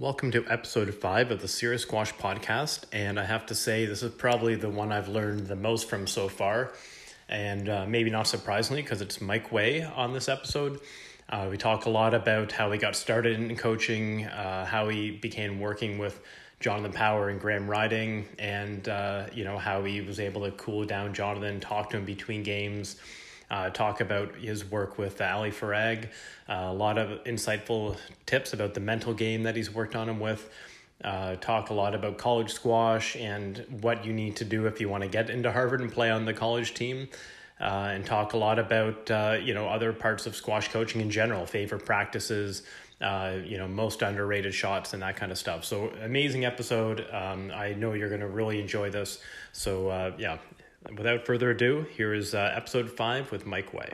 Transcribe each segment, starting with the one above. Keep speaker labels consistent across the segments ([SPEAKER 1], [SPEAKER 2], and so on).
[SPEAKER 1] Welcome to episode five of the Serious Squash podcast. And I have to say, this is probably the one I've learned the most from so far. And uh, maybe not surprisingly, because it's Mike Way on this episode. Uh, we talk a lot about how he got started in coaching, uh, how he began working with Jonathan Power and Graham Ryding, and uh, you know how he was able to cool down Jonathan, talk to him between games, uh, talk about his work with Ali Farag, uh, a lot of insightful tips about the mental game that he's worked on him with. Uh, talk a lot about college squash and what you need to do if you want to get into Harvard and play on the college team. Uh, and talk a lot about uh, you know other parts of squash coaching in general, favorite practices, uh, you know most underrated shots and that kind of stuff. So amazing episode. Um, I know you're going to really enjoy this. So uh, yeah, without further ado, here is uh, episode five with Mike Way.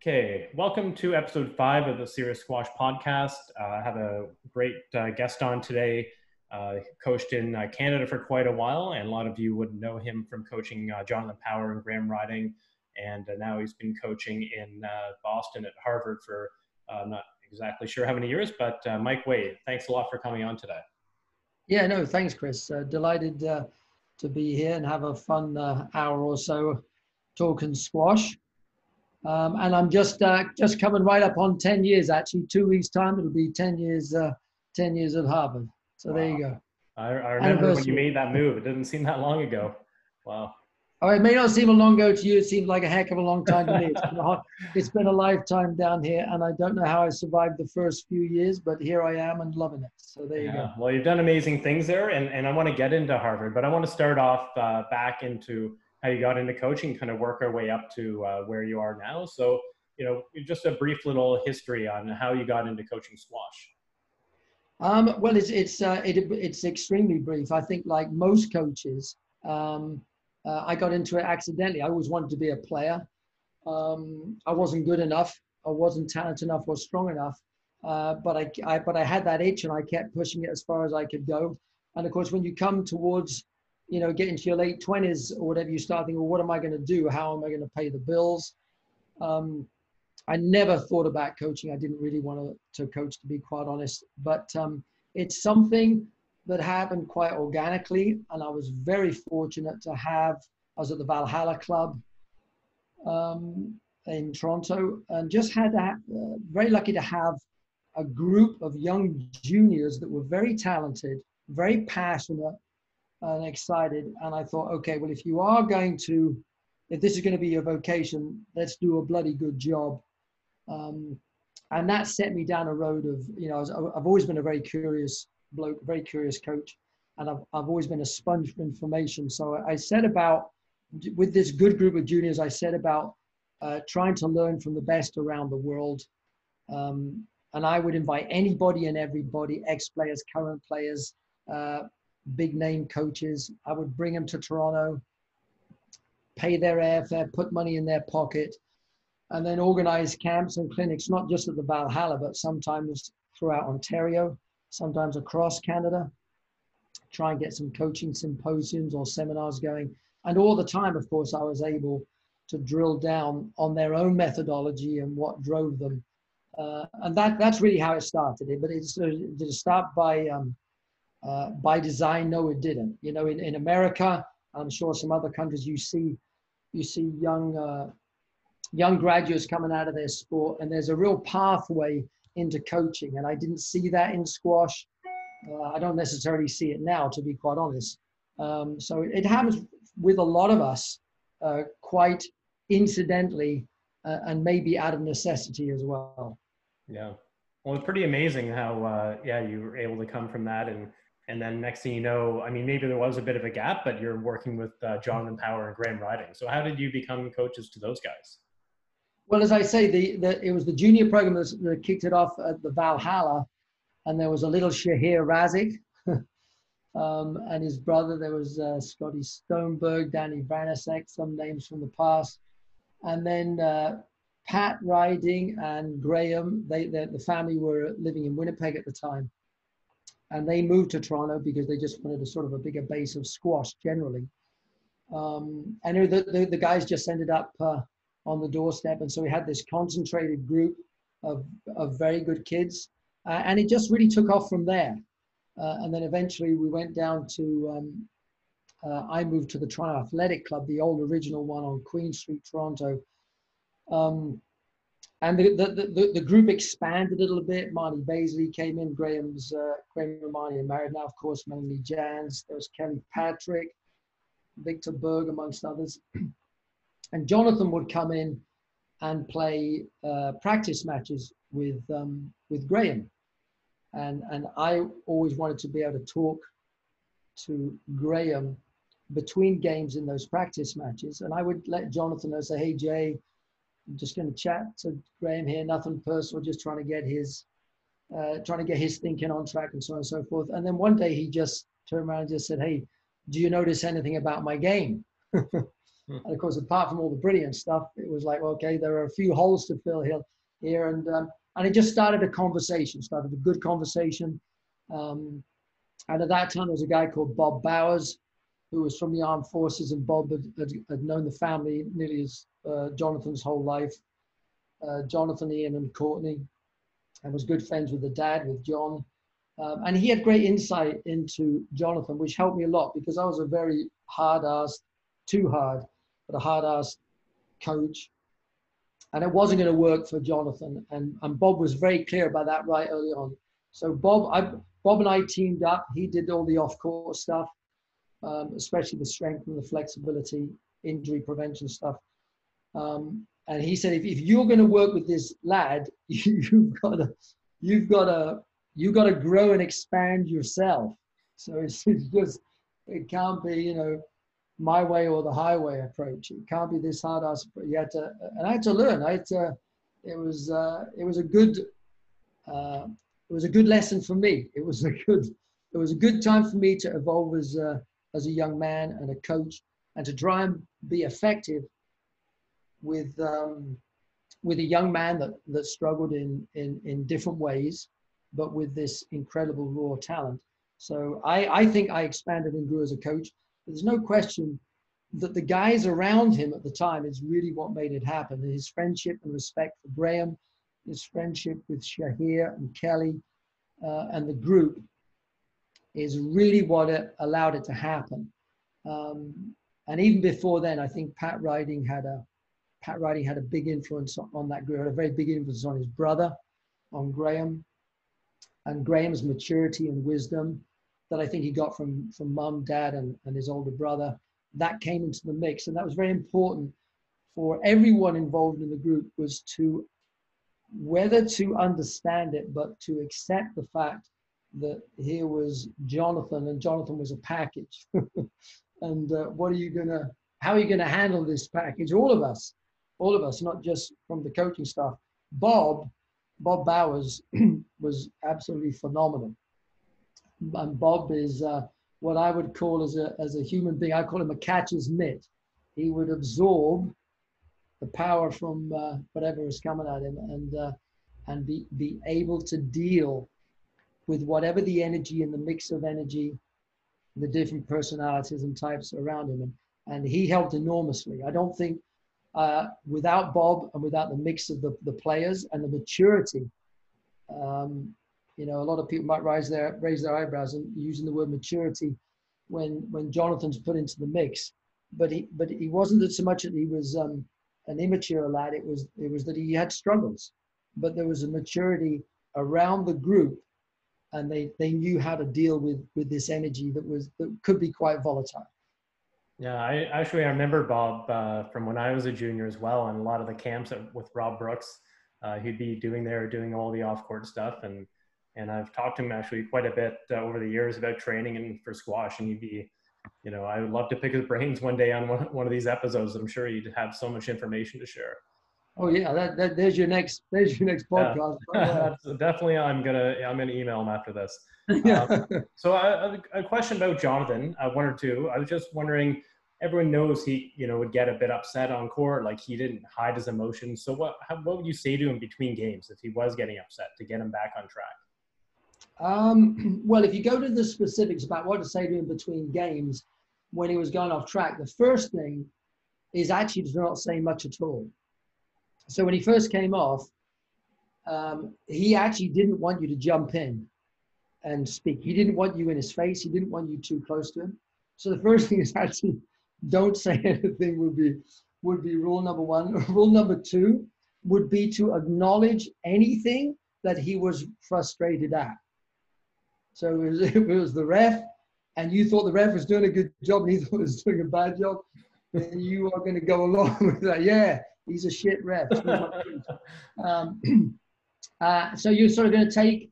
[SPEAKER 1] Okay, welcome to episode five of the Serious Squash podcast. Uh, I have a great uh, guest on today. Uh, coached in uh, Canada for quite a while, and a lot of you would know him from coaching uh, Jonathan Power and Graham Ryding. And now he's been coaching in Boston at Harvard for I'm not exactly sure how many years, but Mike Way, thanks a lot for coming on today.
[SPEAKER 2] Yeah, no, thanks, Chris. delighted to be here and have a fun uh, hour or so talking squash. Um, and I'm just uh, just coming right up on 10 years actually. Two weeks time, it'll be 10 years uh, 10 years at Harvard. So wow. there you go.
[SPEAKER 1] I, I remember when you made that move. It didn't seem that long ago. Wow.
[SPEAKER 2] Oh, it may not seem a long go to you. It seems like a heck of a long time to me. It's been, a, it's been a lifetime down here, and I don't know how I survived the first few years, but here I am and loving it. So there you go.
[SPEAKER 1] Well, you've done amazing things there, and, and I want to get into Harvard, but I want to start off uh, back into how you got into coaching, kind of work our way up to uh, where you are now. So, you know, just a brief little history on how you got into coaching squash.
[SPEAKER 2] Um, well, it's it's uh, it, it's extremely brief. I think, like most coaches. Um, uh, I got into it accidentally. I always wanted to be a player. Um, I wasn't good enough. I wasn't talented enough or strong enough. Uh, but I, I, but I had that itch and I kept pushing it as far as I could go. And of course, when you come towards, you know, getting to your late twenties or whatever, you start thinking, well, what am I going to do? How am I going to pay the bills? Um, I never thought about coaching. I didn't really want to, to coach, to be quite honest. But um, it's something that happened quite organically. And I was very fortunate to have, I was at the Valhalla Club um, in Toronto and just had that, uh, very lucky to have a group of young juniors that were very talented, very passionate and excited. And I thought, okay, well, if you are going to, if this is going to be your vocation, let's do a bloody good job. Um, and that set me down a road of, you know, I've always been a very curious bloke, very curious coach, and I've, I've always been a sponge for information. So I set about, with this good group of juniors, I set about uh, trying to learn from the best around the world. Um, and I would invite anybody and everybody, ex players, current players, uh, big name coaches. I would bring them to Toronto, pay their airfare, put money in their pocket, and then organize camps and clinics, not just at the Valhalla, but sometimes throughout Ontario sometimes across Canada, try and get some coaching symposiums or seminars going. And all the time, of course, I was able to drill down on their own methodology and what drove them. Uh, and that, that's really how it started. But it's, uh, did it start by, um, uh, by design? No, it didn't. You know, in, in America, I'm sure some other countries you see, you see young, uh, young graduates coming out of their sport and there's a real pathway into coaching. And I didn't see that in squash. Uh, I don't necessarily see it now, to be quite honest. Um, so it happens with a lot of us uh, quite incidentally uh, and maybe out of necessity as well.
[SPEAKER 1] Yeah. Well, it's pretty amazing how, uh, yeah, you were able to come from that. And, and then next thing you know, I mean, maybe there was a bit of a gap, but you're working with uh, Jonathan Power and Graham Ryding. So how did you become coaches to those guys?
[SPEAKER 2] Well, as I say, the, the, it was the junior program that, that kicked it off at the Valhalla, and there was a little Shahir Razik, um, and his brother. There was uh, Scotty Stoneberg, Danny Vanasek, some names from the past, and then uh, Pat Ryding and Graham. They, the family were living in Winnipeg at the time, and they moved to Toronto because they just wanted a sort of a bigger base of squash generally. Um, and the, the, the guys just ended up. Uh, on the doorstep. And so we had this concentrated group of, of very good kids. uh, and it just really took off from there. Uh, and then eventually we went down to, um, uh, I moved to the Toronto Athletic Club, the old original one on Queen Street, Toronto. Um, and the, the, the, the, group expanded a little bit. Marnie Baizley came in, Graham's, uh, Graham and Marnie are married now, of course, Melanie Jans, there was Kelly Patrick, Victor Berg, amongst others. And Jonathan would come in and play uh, practice matches with, um, with Graham. And, and I always wanted to be able to talk to Graham between games in those practice matches. And I would let Jonathan know, say, hey, Jay, I'm just going to chat to Graham here, nothing personal, just trying to get his, uh, trying to get his thinking on track and so on and so forth. And then one day he just turned around and just said, hey, do you notice anything about my game? Hmm. and of course, apart from all the brilliant stuff, it was like, okay, there are a few holes to fill here, here and um, and it just started a conversation, started a good conversation. Um, and at that time, there was a guy called Bob Bowers, who was from the armed forces, and Bob had, had, had known the family nearly as uh, Jonathan's whole life. Uh, Jonathan, Ian, and Courtney, and was good friends with the dad, with John. Um, and he had great insight into Jonathan, which helped me a lot because I was a very hard-ass, too hard, but a hard-ass coach. And it wasn't going to work for Jonathan. And, and Bob was very clear about that right early on. So Bob, I, Bob and I teamed up. He did all the off-court stuff, um, especially the strength and the flexibility, injury prevention stuff. Um, and he said, if, if you're going to work with this lad, you, have got to, you've got to, you've got to grow and expand yourself. So it's, it's just, it can't be, you know, my way or the highway approach. It can't be this hard ass. You had to, and I had to learn. I had to. It was uh, it was a good uh, it was a good lesson for me. It was a good it was a good time for me to evolve as a, as a young man and a coach, and to try and be effective with um, with a young man that that struggled in in in different ways, but with this incredible raw talent. So I I think I expanded and grew as a coach there's no question that the guys around him at the time is really what made it happen. His friendship and respect for Graham, his friendship with Shahir and Kelly uh, and the group is really what it allowed it to happen. Um, and even before then, I think Pat Ryding had a Pat Ryding had a big influence on, that group, had a very big influence on his brother, on Graham, and Graham's maturity and wisdom that I think he got from from mum, dad, and, and his older brother. That came into the mix, and that was very important for everyone involved in the group was to whether to understand it, but to accept the fact that here was Jonathan, and Jonathan was a package. and uh, what are you gonna? How are you gonna handle this package? All of us, all of us, not just from the coaching staff. Bob, Bob Bowers was absolutely phenomenal Bob is uh, what I would call as a, as a human being, I call him a catcher's mitt. He would absorb the power from uh, whatever is coming at him and, uh, and be, be able to deal with whatever the energy and the mix of energy, the different personalities and types around him. And, and he helped enormously. I don't think uh, without Bob and without the mix of the, the players and the maturity, um, you know, a lot of people might raise their raise their eyebrows and using the word maturity when when Jonathan's put into the mix. But he but he wasn't that so much that he was um, an immature lad. It was it was that he had struggles, but there was a maturity around the group, and they they knew how to deal with with this energy that was that could be quite volatile.
[SPEAKER 1] Yeah, I actually I remember Bob uh, from when I was a junior as well, and a lot of the camps with Rob Brooks. Uh, he'd be doing there, doing all the off court stuff, and and I've talked to him actually quite a bit uh, over the years about training and for squash. And he'd be, you know, I would love to pick his brains one day on one, one of these episodes. I'm sure he'd have so much information to share.
[SPEAKER 2] Oh yeah, that, that there's your next there's your next podcast.
[SPEAKER 1] Yeah. definitely, I'm gonna I'm gonna email him after this. Um, so a, a, question about Jonathan, uh, one or two. I was just wondering. Everyone knows he, you know, would get a bit upset on court, like he didn't hide his emotions. So what, how, what would you say to him between games if he was getting upset to get him back on track?
[SPEAKER 2] Um, well, if you go to the specifics about what to say to him between games when he was going off track, the first thing is actually to not say much at all. So when he first came off, um, he actually didn't want you to jump in and speak. He didn't want you in his face. He didn't want you too close to him. So the first thing is actually don't say anything would be would be rule number one. rule number two would be to acknowledge anything that he was frustrated at. So it was, it was the ref, and you thought the ref was doing a good job, and he thought he was doing a bad job, then you are going to go along with that. Yeah, he's a shit ref. um, uh, so you're sort of going to take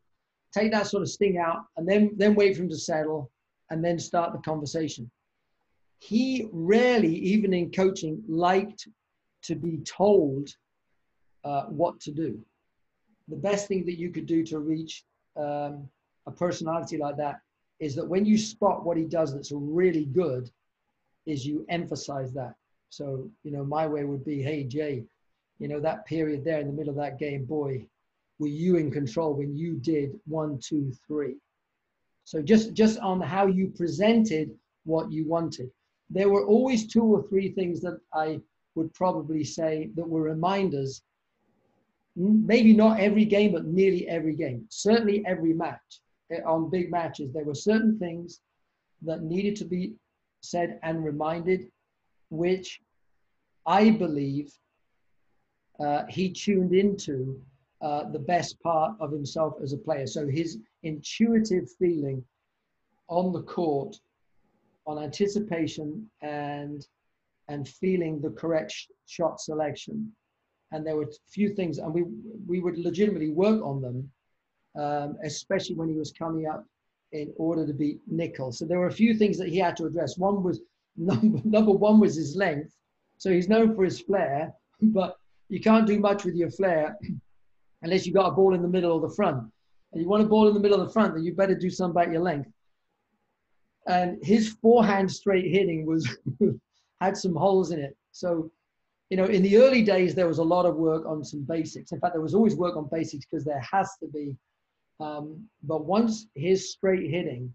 [SPEAKER 2] take that sort of sting out, and then then wait for him to settle, and then start the conversation. He rarely, even in coaching, liked to be told uh, what to do. The best thing that you could do to reach um, a personality like that is that when you spot what he does that's really good, is you emphasize that. So, you know, my way would be, hey, Jay, you know, that period there in the middle of that game, boy, were you in control when you did one, two, three? So just just on how you presented what you wanted. There were always two or three things that I would probably say that were reminders. Maybe not every game, but nearly every game. Certainly every match. Eh, on big matches, there were certain things that needed to be said and reminded, which I believe uh, he tuned into uh, the best part of himself as a player. So his intuitive feeling on the court, on anticipation and and feeling the correct sh- shot selection. And there were a few things, and we we would legitimately work on them, um, especially when he was coming up in order to beat Nicol. So there were a few things that he had to address. One was number, number one was his length. So he's known for his flair, but you can't do much with your flair unless you've got a ball in the middle or the front. And you want a ball in the middle of the front, then you better do something about your length. And his forehand straight hitting was had some holes in it. So, you know, in the early days there was a lot of work on some basics. In fact, there was always work on basics because there has to be. Um, but once his straight hitting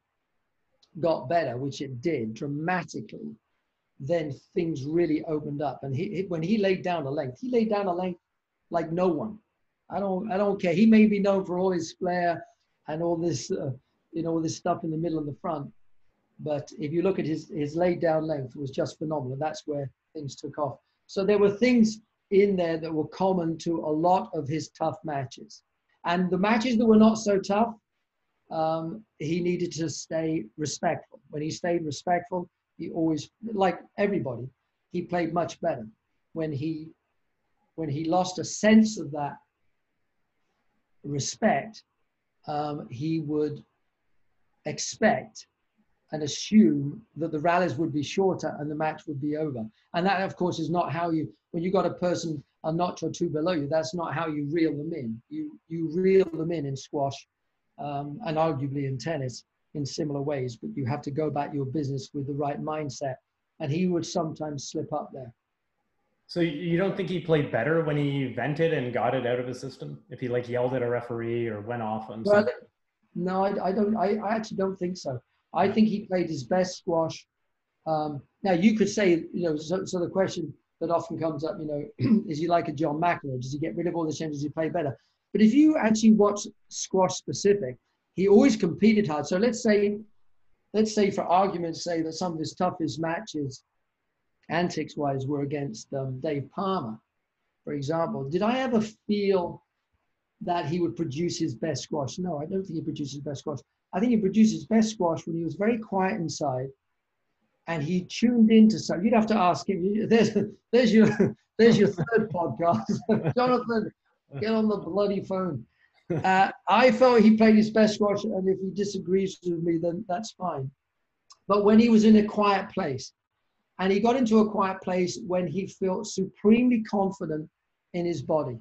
[SPEAKER 2] got better, which it did dramatically, then things really opened up. And he, when he laid down a length, he laid down a length like no one. I don't I don't care. He may be known for all his flair and all this uh, you know all this stuff in the middle and the front, but if you look at his his laid down length, it was just phenomenal. That's where things took off. So there were things in there that were common to a lot of his tough matches, and the matches that were not so tough, um, he needed to stay respectful. When he stayed respectful, he always like everybody, he played much better. When he when he lost a sense of that respect, um, he would expect and assume that the rallies would be shorter and the match would be over. And that, of course, is not how you, when you got a person a notch or two below you, that's not how you reel them in. You, you reel them in in squash um, and arguably in tennis in similar ways, but you have to go about your business with the right mindset. And he would sometimes slip up there.
[SPEAKER 1] So you don't think he played better when he vented and got it out of his system? If he like yelled at a referee or went off on well, something?
[SPEAKER 2] No, I, I don't. I, I, actually don't think so. I think he played his best squash. Um, now you could say, you know, so, so, the question that often comes up, you know, is he like a John McEnroe? Does he get rid of all the changes? Does he play better? But if you actually watch squash specific, he always competed hard. So let's say, let's say for argument's sake that some of his toughest matches antics wise were against um, Dave Palmer, for example. Did I ever feel that he would produce his best squash? No, I don't think he produced his best squash. I think he produced his best squash when he was very quiet inside and he tuned into something. You'd have to ask him. There's, there's your, there's your third podcast, Jonathan. Get on the bloody phone. Uh, I felt he played his best squash, and if he disagrees with me, then that's fine. But when he was in a quiet place, and he got into a quiet place when he felt supremely confident in his body.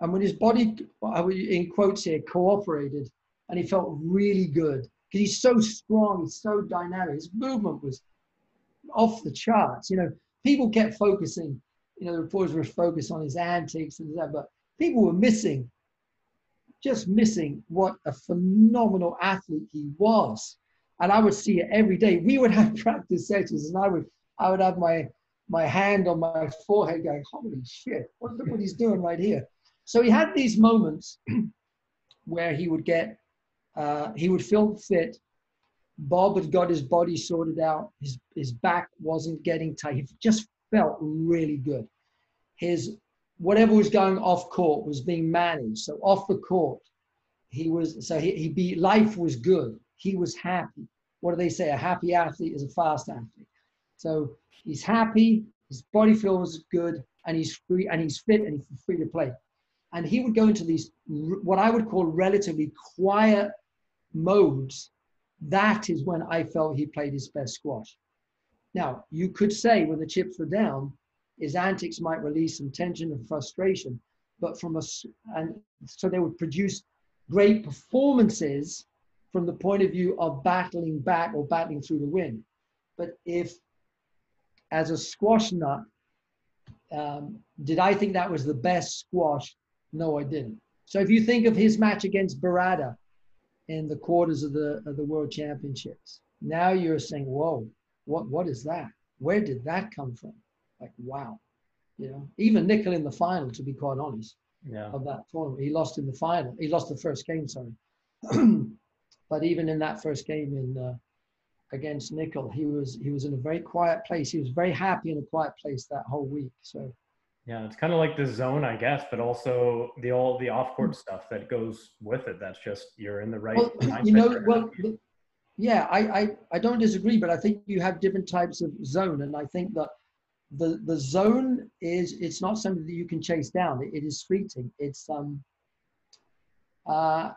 [SPEAKER 2] And when his body, in quotes here, cooperated, and he felt really good because he's so strong, he's so dynamic. His movement was off the charts. You know, people kept focusing, you know, the reporters were focused on his antics and that, but people were missing, just missing what a phenomenal athlete he was. And I would see it every day. We would have practice sessions, and I would I would have my my hand on my forehead going, holy shit, what, look what he's doing right here. So he had these moments where he would get, uh, he would feel fit. Bob had got his body sorted out. His, his back wasn't getting tight. He just felt really good. His, whatever was going off court was being managed. So off the court, he was, so he, he be, life was good. He was happy. What do they say? A happy athlete is a fast athlete. So he's happy, his body feels good, and he's free, and he's fit, and he's free to play. And he would go into these, what I would call relatively quiet modes. That is when I felt he played his best squash. Now, you could say when the chips were down, his antics might release some tension and frustration, but from us, and so they would produce great performances from the point of view of battling back or battling through the wind. But if, as a squash nut, um, did I think that was the best squash? No, I didn't. So if you think of his match against Barada in the quarters of the of the World Championships, now you're saying, "Whoa, what what is that? Where did that come from?" Like, wow, you know. Even Nicol in the final, to be quite honest,
[SPEAKER 1] yeah.
[SPEAKER 2] of that tournament, he lost in the final. He lost the first game, sorry. but even in that first game in uh, against Nicol, he was he was in a very quiet place. He was very happy in a quiet place that whole week. So
[SPEAKER 1] yeah, it's kind of like the zone, I guess, but also the all the off court stuff that goes with it. That's just you're in the right.
[SPEAKER 2] Well, you know, well, yeah, I, I I don't disagree, but I think you have different types of zone, and I think that the the zone is it's not something that you can chase down. it, it is fleeting. It's um uh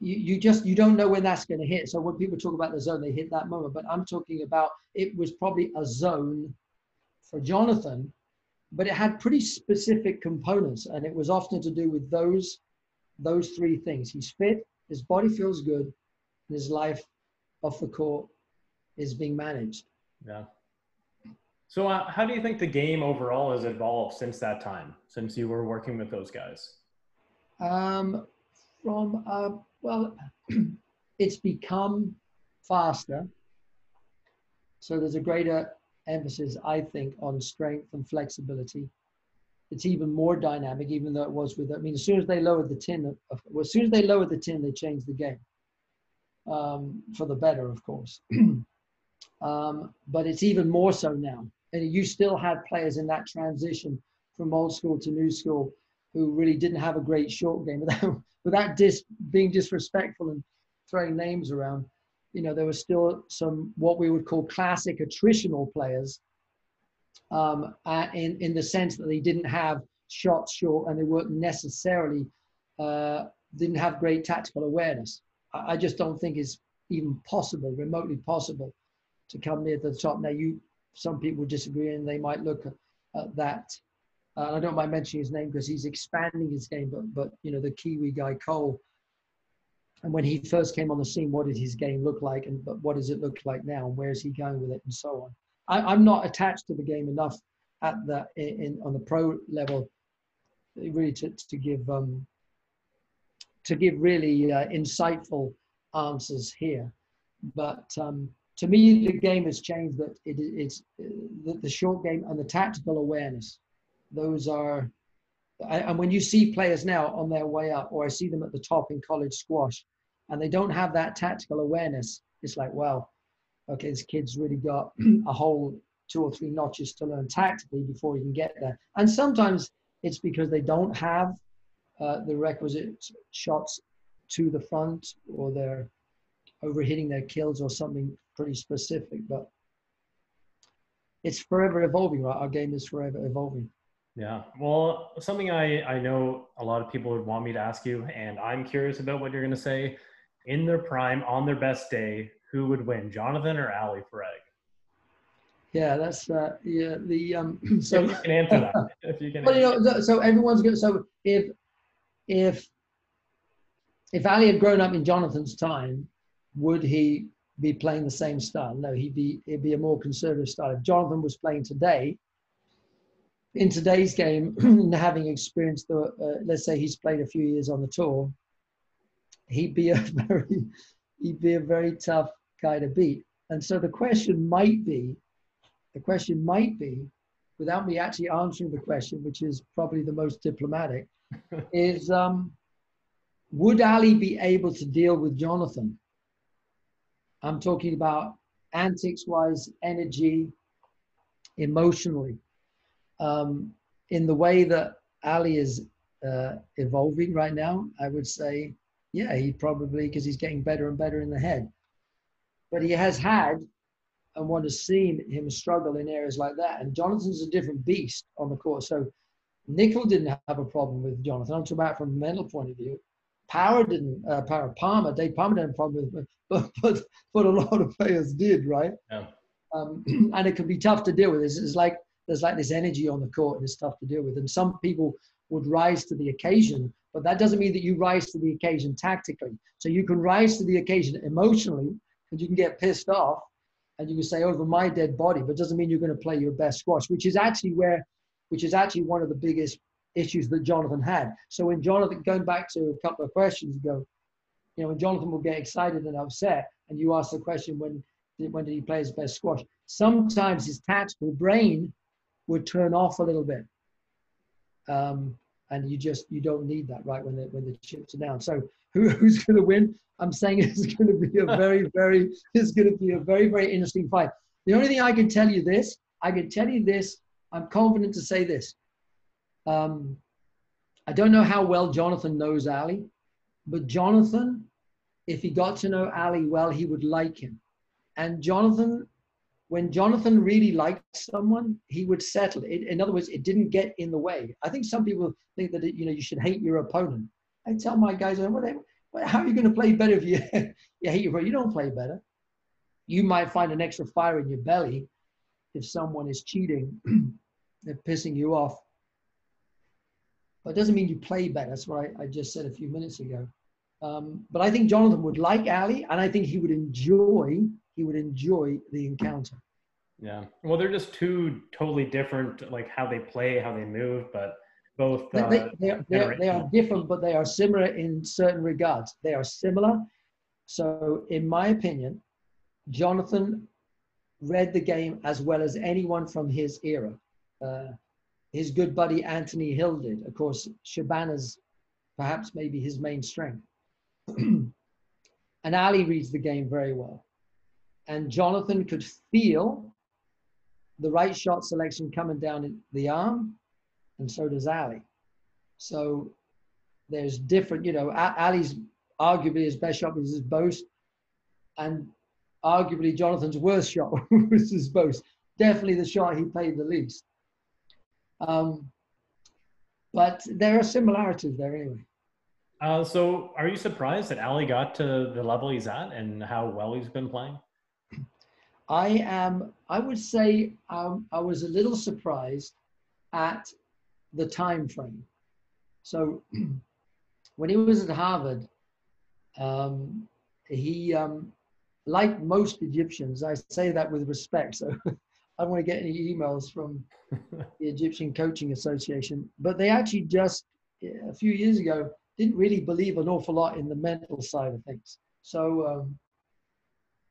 [SPEAKER 2] you, you just you don't know when that's going to hit. So when people talk about the zone, they hit that moment. But I'm talking about it was probably a zone for Jonathan, but it had pretty specific components, and it was often to do with those those three things. He's fit, his body feels good, and his life off the court is being managed.
[SPEAKER 1] Yeah. So uh, how do you think the game overall has evolved since that time, since you were working with those guys?
[SPEAKER 2] Um, from uh, well, it's become faster. So there's a greater emphasis, I think, on strength and flexibility. It's even more dynamic, even though it was with. I mean, as soon as they lowered the tin, well, as soon as they lowered the tin, they changed the game um, for the better, of course. um, but it's even more so now. And you still had players in that transition from old school to new school who really didn't have a great short game without without dis, being disrespectful and throwing names around. You know, there were still some what we would call classic attritional players, um, in in the sense that they didn't have shots short and they weren't necessarily uh, didn't have great tactical awareness. I, I just don't think it's even possible, remotely possible, to come near the top. Now, you some people disagree and they might look at, at that uh, I don't mind mentioning his name because he's expanding his game, but, but you know, the Kiwi guy, Coll, and when he first came on the scene, what did his game look like and what does it look like now and where is he going with it and so on. I, am not attached to the game enough at the in, on the pro level really to, to give um, to give really uh, insightful answers here. But um, to me, the game has changed. That it, it's the, the short game and the tactical awareness those are, and when you see players now on their way up, or I see them at the top in college squash, and they don't have that tactical awareness, it's like, well, okay, this kid's really got a whole two or three notches to learn tactically before he can get there. And sometimes it's because they don't have uh, the requisite shots to the front, or they're overhitting their kills or something pretty specific. But it's forever evolving, right? Our game is forever evolving.
[SPEAKER 1] Yeah. Well, something I, I know a lot of people would want me to ask you, and I'm curious about what you're going to say. In their prime, on their best day, who would win, Jonathan or Ali Farag?
[SPEAKER 2] Yeah, that's uh, yeah. The um, so
[SPEAKER 1] if you can answer that. if you can.
[SPEAKER 2] Well, you know, so everyone's good. So if if if Ali had grown up in Jonathan's time, would he be playing the same style? No, he'd be it'd be a more conservative style. If Jonathan was playing today, in today's game, having experienced the, uh, let's say he's played a few years on the tour, he'd be a very, he'd be a very tough guy to beat. And so the question might be, the question might be, without me actually answering the question, which is probably the most diplomatic, is um, would Ali be able to deal with Jonathan? I'm talking about antics wise, energy, emotionally, um, in the way that Ali is uh, evolving right now. I would say, yeah, he probably, because he's getting better and better in the head. But he has had and one has seen him struggle in areas like that. And Jonathan's a different beast on the court. So Nicol didn't have a problem with Jonathan. I'm talking about from a mental point of view. Power didn't. Uh, Power Palmer, Dave Palmer didn't have a problem with, but but but a lot of players did, right?
[SPEAKER 1] Yeah.
[SPEAKER 2] Um, and it can be tough to deal with. It's, it's like there's like this energy on the court, and it's tough to deal with. And some people would rise to the occasion, but that doesn't mean that you rise to the occasion tactically. So you can rise to the occasion emotionally, and you can get pissed off, and you can say over my dead body, but doesn't mean you're going to play your best squash, which is actually where, which is actually one of the biggest issues that Jonathan had. So when Jonathan, going back to a couple of questions ago, you know, when Jonathan will get excited and upset, and you ask the question when when did he play his best squash? Sometimes his tactical brain would turn off a little bit, um, and you just you don't need that right when the when the chips are down. So who, who's going to win? I'm saying it's going to be a very very it's going to be a very very interesting fight. The only thing I can tell you this, I can tell you this. I'm confident to say this. Um, I don't know how well Jonathan knows Ali, but Jonathan, if he got to know Ali well, he would like him. And Jonathan, when Jonathan really liked someone, he would settle it. In other words, it didn't get in the way. I think some people think that you know you should hate your opponent. I tell my guys, how are you going to play better if you, you hate your opponent? You don't play better. You might find an extra fire in your belly if someone is cheating, they're pissing you off but it doesn't mean you play better. That's what I, I just said a few minutes ago. Um, but I think Jonathan would like Ali, and I think he would enjoy he would enjoy the encounter.
[SPEAKER 1] Yeah. Well, they're just two totally different, like how they play, how they move, but both. Uh,
[SPEAKER 2] they, they, are, they, are, they are different, but they are similar in certain regards. They are similar. So, in my opinion, Jonathan read the game as well as anyone from his era. Uh, his good buddy Anthony Hill did. Of course, Shabana's perhaps maybe his main strength. and Ali reads the game very well. And Jonathan could feel the right shot selection coming down the arm, and so does Ali. So there's different, you know, Ali's arguably his best shot was his boast, and arguably Jonathan's worst shot was his boast. Definitely the shot he played the least. Um, but there are similarities there anyway.
[SPEAKER 1] Uh, so, are you surprised that Ali got to the level he's at and how well he's been playing?
[SPEAKER 2] I am. I would say um, I was a little surprised at the time frame. So, when he was at Harvard, um, he, um, like most Egyptians, I say that with respect. So, I don't want to get any emails from the Egyptian Coaching Association, but they actually just a few years ago didn't really believe an awful lot in the mental side of things. So um,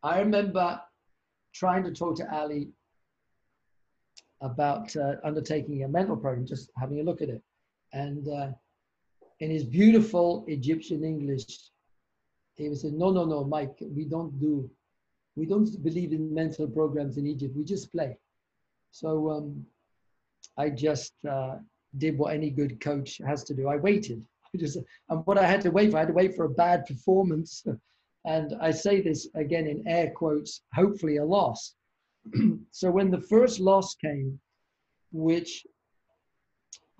[SPEAKER 2] I remember trying to talk to Ali about uh, undertaking a mental program, just having a look at it. And uh, in his beautiful Egyptian English, he was saying, no, no, no, Mike, we don't do we don't believe in mental programs in Egypt. We just play. So um, I just uh, did what any good coach has to do. I waited. I just, and what I had to wait for, I had to wait for a bad performance. and I say this again in air quotes, hopefully a loss. so when the first loss came, which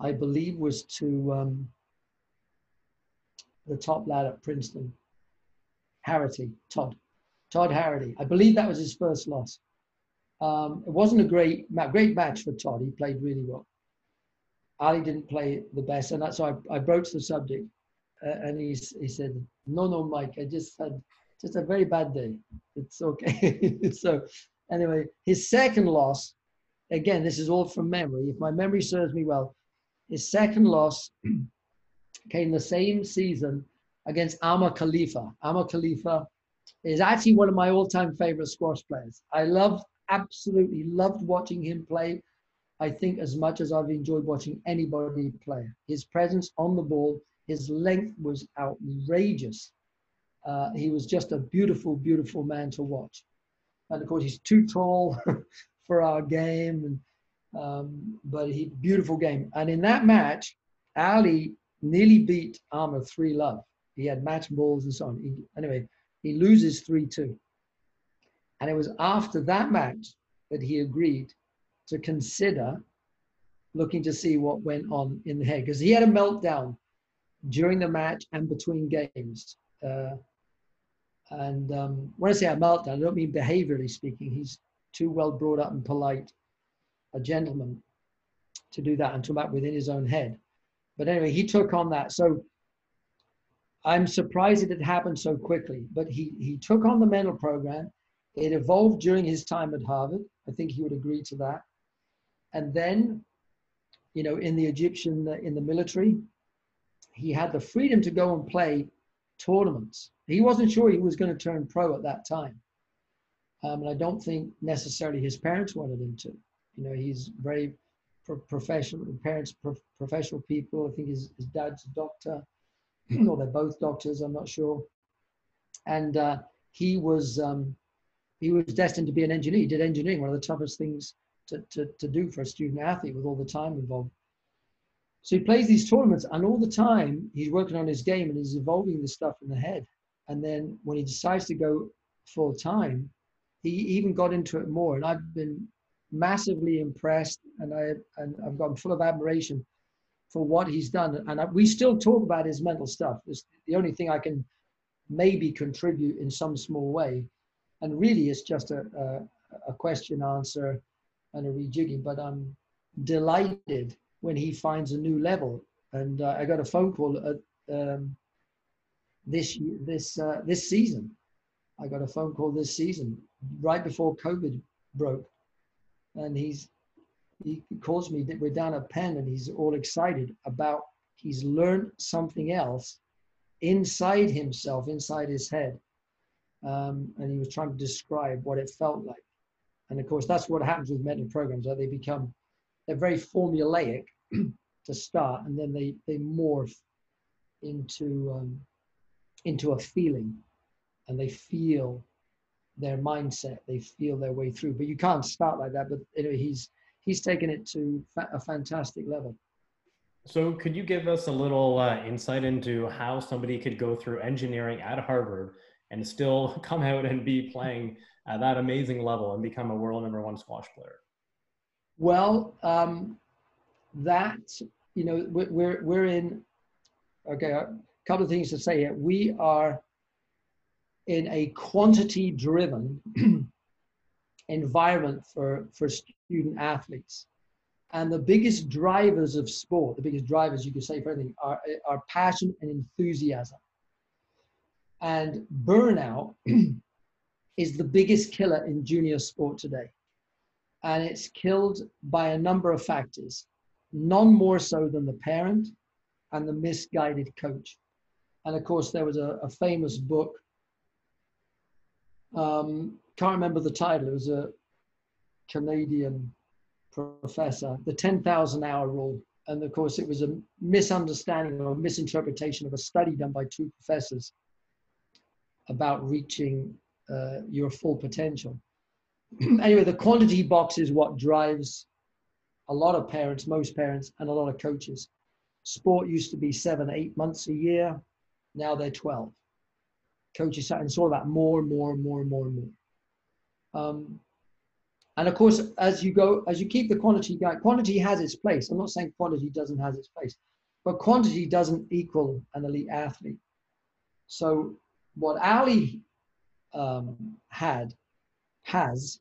[SPEAKER 2] I believe was to um, the top lad at Princeton, Harrity, Todd. Todd Harrity. I believe that was his first loss. Um, it wasn't a great, great match for Todd. He played really well. Ali didn't play the best, and that's why I, I broached the subject. And he, he said, "No, no, Mike. I just had just a very bad day. It's okay." so, anyway, his second loss, again, this is all from memory. If my memory serves me well, his second loss came the same season against Amr Khalifa. Amr Khalifa is actually one of my all-time favorite squash players. I love, absolutely loved watching him play. I think, as much as I've enjoyed watching anybody play. His presence on the ball, his length was outrageous. Uh, he was just a beautiful, beautiful man to watch. And of course, he's too tall for our game, and, um, but he beautiful game. And in that match, Ali nearly beat Amr three love. He had match balls and so on. He, anyway, he loses three two. And it was after that match that he agreed to consider looking to see what went on in the head because he had a meltdown during the match and between games. Uh, and um, when I say a meltdown, I don't mean behaviorally speaking. He's too well brought up and polite, a gentleman, to do that and to that within his own head. But anyway, he took on that. So I'm surprised it had happened so quickly. But he he took on the mental program. It evolved during his time at Harvard. I think he would agree to that. And then, you know, in the Egyptian in the military, he had the freedom to go and play tournaments. He wasn't sure he was going to turn pro at that time. Um, and I don't think necessarily his parents wanted him to. You know, he's very pro- professional, parents, pro- professional people. I think his, his dad's a doctor, or they're both doctors, I'm not sure. And uh, he was um, he was destined to be an engineer. He did engineering, one of the toughest things to, to, to do for a student athlete with all the time involved. So he plays these tournaments, and all the time he's working on his game and he's evolving the stuff in the head. And then when he decides to go full time, he even got into it more. And I've been massively impressed, and I and I've gotten full of admiration for what he's done. And I, we still talk about his mental stuff. It's the only thing I can maybe contribute in some small way. And really, it's just a, a, a question answer and a rejigging. But I'm delighted when he finds a new level. And uh, I got a phone call at, um, this this uh, this season. I got a phone call this season right before COVID broke, and he's he calls me. We're down at Penn, and he's all excited about he's learned something else inside himself, inside his head, um, and he was trying to describe what it felt like. And of course, that's what happens with mental programs. That they become they're very formulaic to start, and then they they morph into um, into a feeling, and they feel their mindset. They feel their way through. But you can't start like that. But anyway, he's he's taken it to a fantastic level.
[SPEAKER 1] So, could you give us a little uh, insight into how somebody could go through engineering at Harvard and still come out and be playing at that amazing level and become a world number one squash player?
[SPEAKER 2] Well, um, that you know we're we're in okay a couple of things to say here. We are in a quantity driven environment for for student athletes. And the biggest drivers of sport the biggest drivers you could say for anything are, are passion and enthusiasm. And burnout is the biggest killer in junior sport today. And it's killed by a number of factors none more so than the parent and the misguided coach. And of course, there was a, a famous book. Um, can't remember the title. It was a Canadian professor, the 10,000 hour rule. And of course, it was a misunderstanding or misinterpretation of a study done by two professors about reaching uh, your full potential. anyway, the quantity box is what drives a lot of parents, most parents, and a lot of coaches. Sport used to be seven, eight months a year. Now they're 12. Coaches, and it's all about more and more and more and more and more. Um, and of course, as you go, as you keep the quantity going, quantity has its place. I'm not saying quantity doesn't have its place, but quantity doesn't equal an elite athlete. So what Ali um, had, has,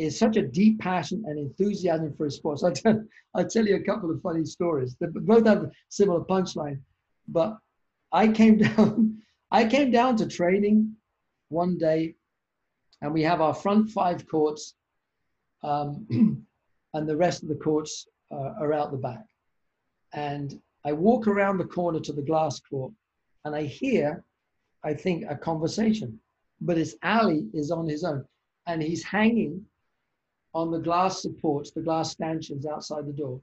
[SPEAKER 2] is such a deep passion and enthusiasm for his sport. So I tell, I'll tell you a couple of funny stories. They both have a similar punchline. But I came down, I came down to training one day, and we have our front five courts, um, and the rest of the courts uh, are out the back. And I walk around the corner to the glass court, and I hear, I think, a conversation. But it's Ali is on his own, and he's hanging on the glass supports, the glass stanchions outside the door.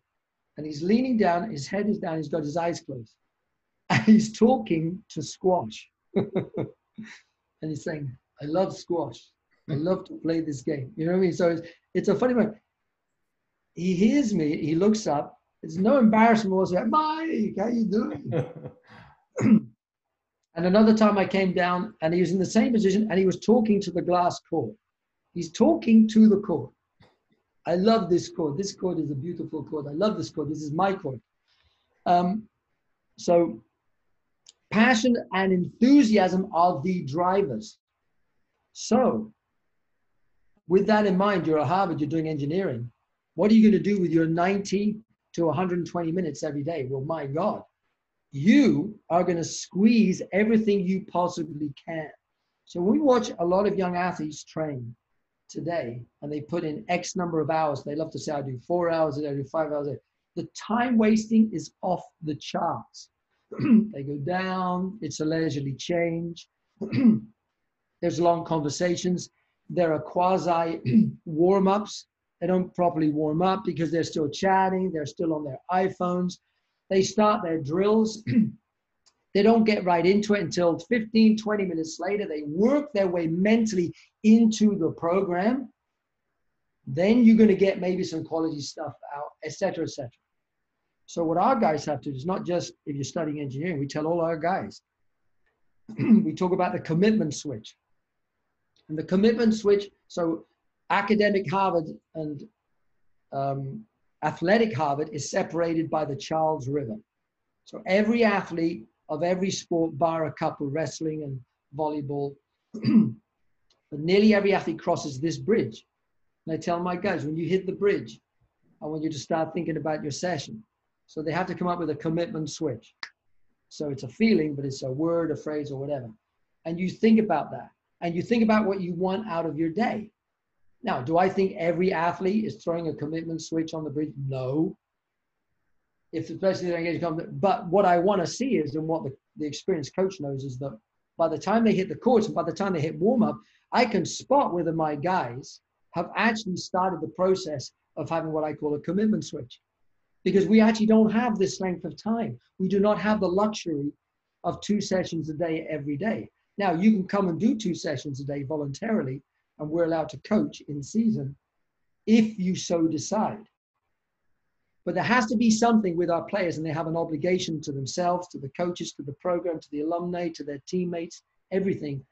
[SPEAKER 2] And he's leaning down, his head is down, he's got his eyes closed. And he's talking to squash. and he's saying, I love squash. I love to play this game. You know what I mean? So it's, it's a funny moment. He hears me, he looks up, there's no embarrassment whatsoever. Mike, how are you doing? and another time I came down and he was in the same position and he was talking to the glass court. He's talking to the court. I love this court. This court is a beautiful court. I love this court. This is my court. Um, so passion and enthusiasm are the drivers. So with that in mind, you're at Harvard, you're doing engineering. What are you going to do with your 90 to 120 minutes every day? Well, my God, you are going to squeeze everything you possibly can. So we watch a lot of young athletes train today and they put in X number of hours. They love to say, I do four hours a day, I do five hours a day. The time wasting is off the charts. they go down, it's a leisurely change. There's long conversations. There are quasi warm ups. They don't properly warm up because they're still chatting, they're still on their iPhones. They start their drills. They don't get right into it until 15, 20 minutes later. They work their way mentally into the program. Then you're going to get maybe some quality stuff out, etc., etc. So what our guys have to do is not just if you're studying engineering, we tell all our guys. we talk about the commitment switch. And the commitment switch, so academic Harvard and um, athletic Harvard is separated by the Charles River. So every athlete of every sport, bar a couple, wrestling and volleyball, but nearly every athlete crosses this bridge. And I tell my guys, when you hit the bridge, I want you to start thinking about your session. So they have to come up with a commitment switch. So it's a feeling, but it's a word, a phrase, or whatever. And you think about that and you think about what you want out of your day. Now, do I think every athlete is throwing a commitment switch on the bridge? No. If especially they're engaged, but what I want to see is, and what the, the experienced coach knows is that by the time they hit the courts and by the time they hit warm up, I can spot whether my guys have actually started the process of having what I call a commitment switch. Because we actually don't have this length of time. We do not have the luxury of two sessions a day every day. Now, you can come and do two sessions a day voluntarily, and we're allowed to coach in season if you so decide. But there has to be something with our players, and they have an obligation to themselves, to the coaches, to the program, to the alumni, to their teammates, everything,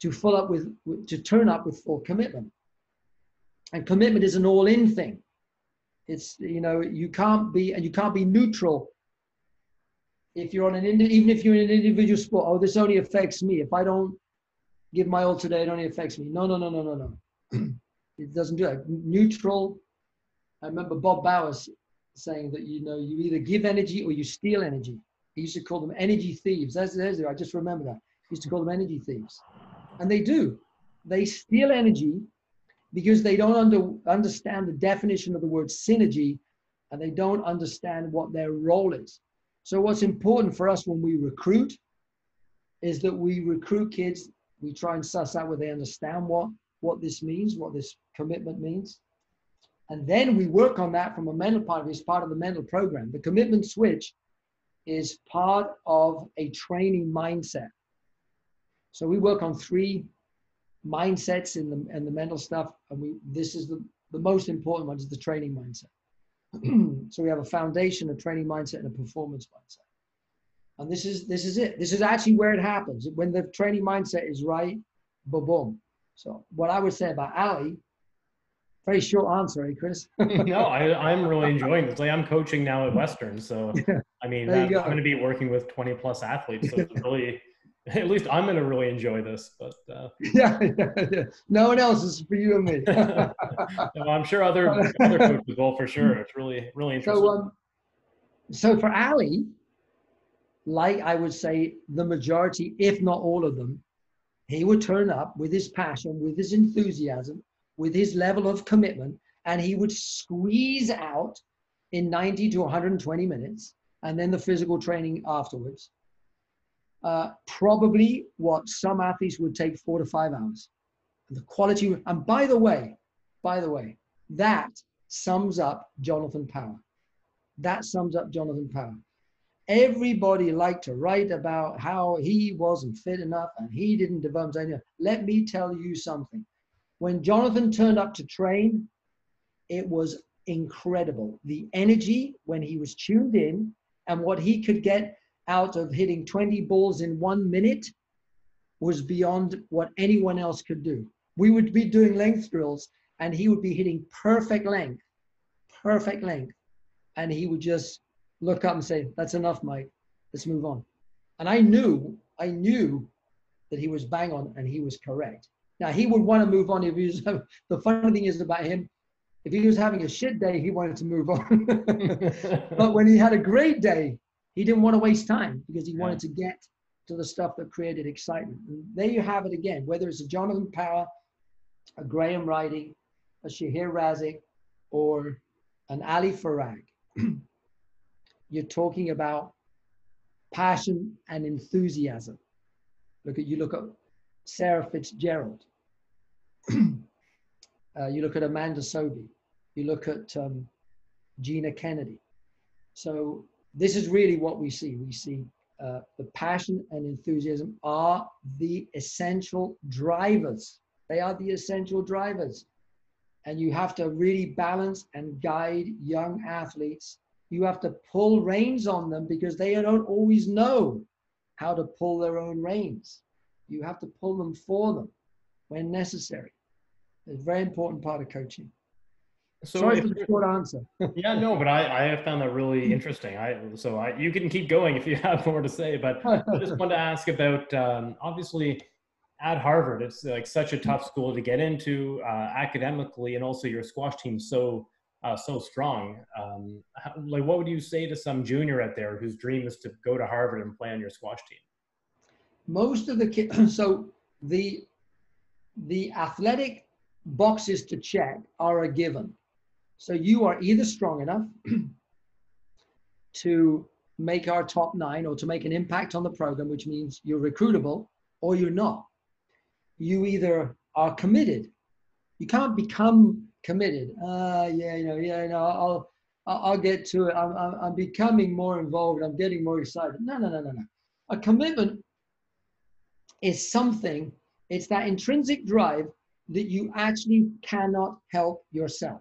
[SPEAKER 2] to fill up with, to turn up with full commitment. And commitment is an all-in thing. It's you know you can't be and you can't be neutral if you're on an even if you're in an individual sport, oh, this only affects me. If I don't give my all today, it only affects me. No, no, no, no, no, no. it doesn't do that. Neutral. I remember Bob Bowers saying that you know you either give energy or you steal energy. He used to call them energy thieves. That's, that's I just remember that. He used to call them energy thieves, and they do. They steal energy because they don't under, understand the definition of the word synergy, and they don't understand what their role is. So what's important for us when we recruit is that we recruit kids, we try and suss out where they understand what, what this means, what this commitment means. And then we work on that from a mental part of it, it's part of the mental program. The commitment switch is part of a training mindset. So we work on three mindsets in the and the mental stuff, and we this is the, the most important one is the training mindset. so we have a foundation, a training mindset, and a performance mindset. And this is this is it. This is actually where it happens. When the training mindset is right, boom, boom. So what I would say about Ali, very short answer, eh, Chris?
[SPEAKER 1] no, I, I'm really enjoying this. Like I'm coaching now at Western, so yeah, I mean, I'm going to be working with 20 plus athletes. So it's really at least I'm going to really enjoy this. But uh,
[SPEAKER 2] yeah, yeah, yeah, no one else is for you and me.
[SPEAKER 1] no, I'm sure other other coaches will for sure. It's really really interesting.
[SPEAKER 2] So, um, so for Ali, like I would say, the majority, if not all of them, he would turn up with his passion, with his enthusiasm, with his level of commitment, and he would squeeze out in 90 to 120 minutes, and then the physical training afterwards uh, probably what some athletes would take four to five hours. And the quality, and by the way, by the way, that sums up Jonathan Power. That sums up Jonathan Power. Everybody liked to write about how he wasn't fit enough and he didn't develop anything. Let me tell you something. When Jonathan turned up to train, it was incredible. The energy when he was tuned in and what he could get out of hitting 20 balls in one minute was beyond what anyone else could do. We would be doing length drills and he would be hitting perfect length, perfect length. And he would just look up and say, That's enough, Mike. Let's move on. And I knew, I knew that he was bang on and he was correct. Now he would want to move on if he was the funny thing is about him, if he was having a shit day, he wanted to move on. but when he had a great day, he didn't want to waste time because he yeah. wanted to get to the stuff that created excitement. And there you have it again, whether it's a Jonathan Power, a Graham Ryding, a Shahier Razik, or an Ali Farag. You're talking about passion and enthusiasm. Look at you look at Sarah Fitz-Gerald. uh, you look at Amanda Sobhy. You look at um, Gina Kennedy. So this is really what we see. We see uh, the passion and enthusiasm are the essential drivers. They are the essential drivers. And you have to really balance and guide young athletes. You have to pull reins on them because they don't always know how to pull their own reins. You have to pull them for them when necessary. It's a very important part of coaching. So Sorry for the short answer.
[SPEAKER 1] yeah, no, but I, I have found that really interesting. I so I, you can keep going if you have more to say, but I just wanted to ask about um, obviously at Harvard, it's like such a tough school to get into uh, academically, and also your squash team so uh, so strong. Um, how, like, what would you say to some junior out there whose dream is to go to Harvard and play on your squash team?
[SPEAKER 2] Most of the kids, so the the athletic boxes to check are a given so you are either strong enough to make our top nine or to make an impact on the program, which means you're recruitable, or you're not. You either are committed. You can't become committed. Uh, yeah, you know, yeah, no, I'll, I'll get to it. I'm, I'm, I'm becoming more involved. I'm getting more excited. No, no, no, no, no. A commitment is something. It's that intrinsic drive that you actually cannot help yourself.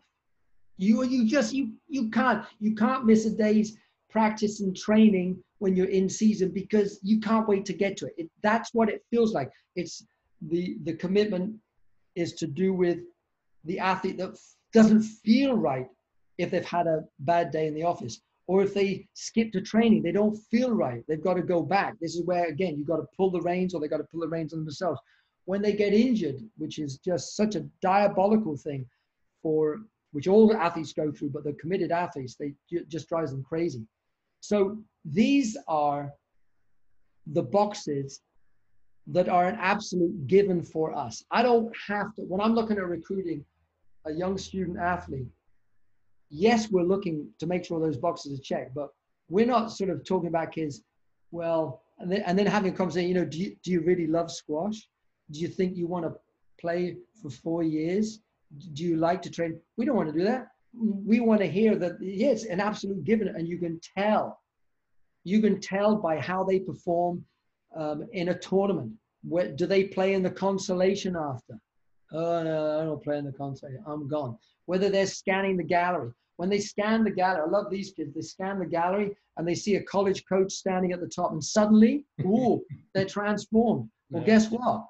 [SPEAKER 2] You you just you you can't you can't miss a day's practice and training when you're in season because you can't wait to get to it. it. That's what it feels like. It's the the commitment is to do with the athlete that doesn't feel right if they've had a bad day in the office or if they skip to training they don't feel right they've got to go back this is where again you've got to pull the reins or they've got to pull the reins on themselves when they get injured which is just such a diabolical thing for which all athletes go through, but the committed athletes, they just drives them crazy. So these are the boxes that are an absolute given for us. I don't have to, when I'm looking at recruiting a young student athlete, yes, we're looking to make sure those boxes are checked, but we're not sort of talking about kids, well, and then, and then having a conversation, you know, do you, do you really love squash? Do you think you want to play for four years? do you like to train? We don't want to do that. We want to hear that yes, an absolute given, and you can tell. You can tell by how they perform um, in a tournament. Where, do they play in the consolation after? Oh no, I don't play in the consolation. I'm gone. Whether they're scanning the gallery. When they scan the gallery, I love these kids. They scan the gallery and they see a college coach standing at the top, and suddenly, ooh, they're transformed. Well, guess what?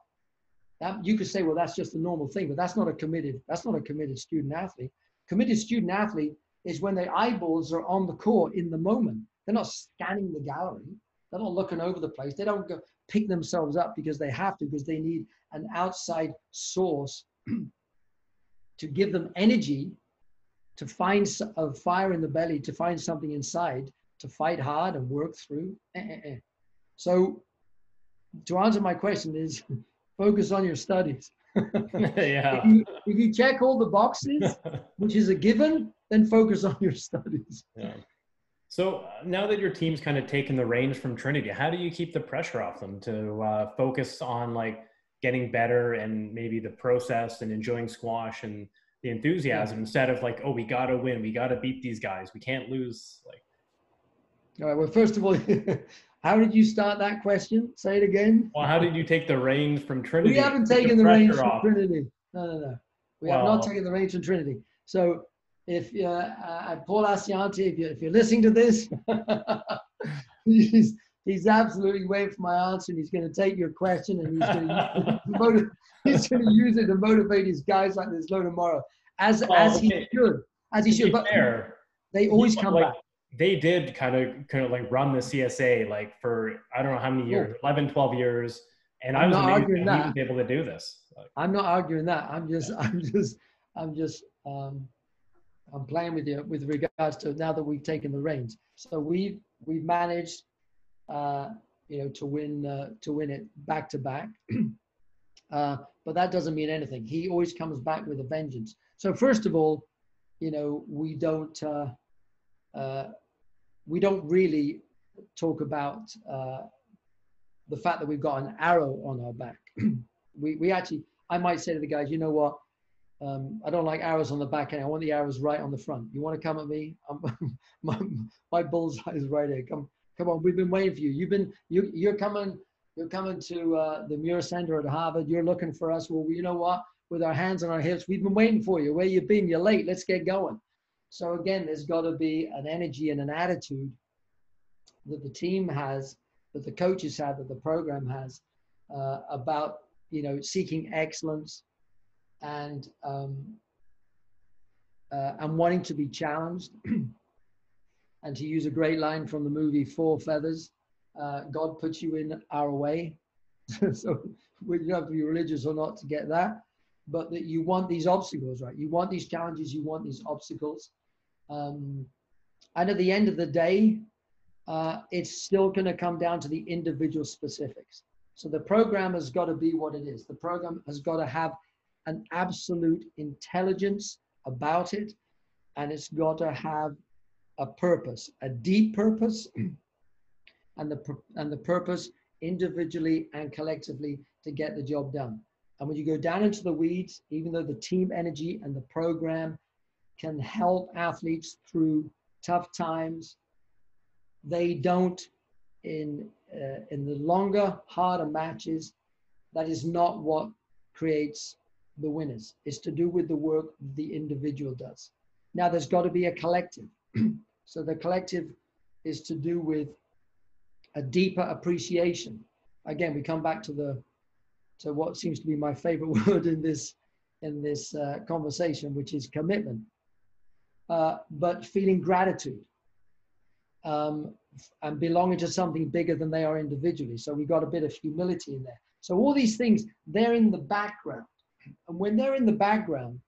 [SPEAKER 2] That, you could say, well, that's just a normal thing, but that's not a committed, that's not a committed student athlete. Committed student athlete is when their eyeballs are on the court in the moment. They're not scanning the gallery. They're not looking over the place. They don't go pick themselves up because they have to, because they need an outside source to give them energy to find a fire in the belly, to find something inside, to fight hard and work through. Eh, eh, eh. So to answer my question is focus on your studies.
[SPEAKER 1] yeah.
[SPEAKER 2] If you, if you, check all the boxes, which is a given, then focus on your studies.
[SPEAKER 1] Yeah. So uh, now that your team's kind of taken the reins from Trinity, how do you keep the pressure off them to uh, focus on like getting better and maybe the process and enjoying squash and the enthusiasm instead of like, oh, we got to win, we got to beat these guys, we can't lose. Like,
[SPEAKER 2] all right. Well, first of all, how did you start that question? Say it again.
[SPEAKER 1] Well, how did you take the reins from Trinity?
[SPEAKER 2] We haven't taken the, the reins from Trinity. No, no, no. We well, have not taken the reins from Trinity. So if uh, uh, Paul Assaiante, if you're, if you're listening to this, he's, he's absolutely waiting for my answer and he's going to take your question and he's going to he's going to use it to motivate his guys like there's no tomorrow, as well, as he should, as he should. But fair, they always come
[SPEAKER 1] like,
[SPEAKER 2] back.
[SPEAKER 1] They did kind of kind of like run the CSA like for I don't know how many years, 11, 12 years, and I'm I was not arguing that. able to do this.
[SPEAKER 2] I'm not arguing that. I'm just I'm just I'm just um, I'm playing with you with regards to now that we've taken the reins. So we've we've managed, uh, you know, to win uh, to win it back to back. Uh, but that doesn't mean anything. He always comes back with a vengeance. So first of all, you know, we don't uh, we don't really talk about uh, the fact that we've got an arrow on our back. we we actually, I might say to the guys, you know what? Um, I don't like arrows on the back end. I want the arrows right on the front. You want to come at me? my, my bullseye is right here. Come, come on. We've been waiting for you. You've been, you, you're coming, you're coming to uh, the Murr Center at Harvard. You're looking for us. Well, you know what? With our hands on our hips, we've been waiting for you. Where you been? You're late. Let's get going. So again, there's got to be an energy and an attitude that the team has, that the coaches have, that the program has uh, about you know seeking excellence, and um, uh, and wanting to be challenged. and to use a great line from the movie Four Feathers, uh, God puts you in our way. so you don't have to be religious or not to get that, but that you want these obstacles, right? You want these challenges, you want these obstacles. Um, and at the end of the day, uh, it's still going to come down to the individual specifics. So the program has got to be what it is. The program has got to have an absolute intelligence about it, and it's got to have a purpose, a deep purpose, and the and the purpose individually and collectively to get the job done. And when you go down into the weeds, even though the team energy and the program can help athletes through tough times, they don't in uh, in the longer, harder matches. That is not what creates the winners. It's to do with the work the individual does. Now, there's got to be a collective. so the collective is to do with a deeper appreciation. Again, we come back to the to what seems to be my favorite word in this in this uh, conversation, which is commitment. Uh, but feeling gratitude um, and belonging to something bigger than they are individually. So we got a bit of humility in there. So all these things, they're in the background. And when they're in the background,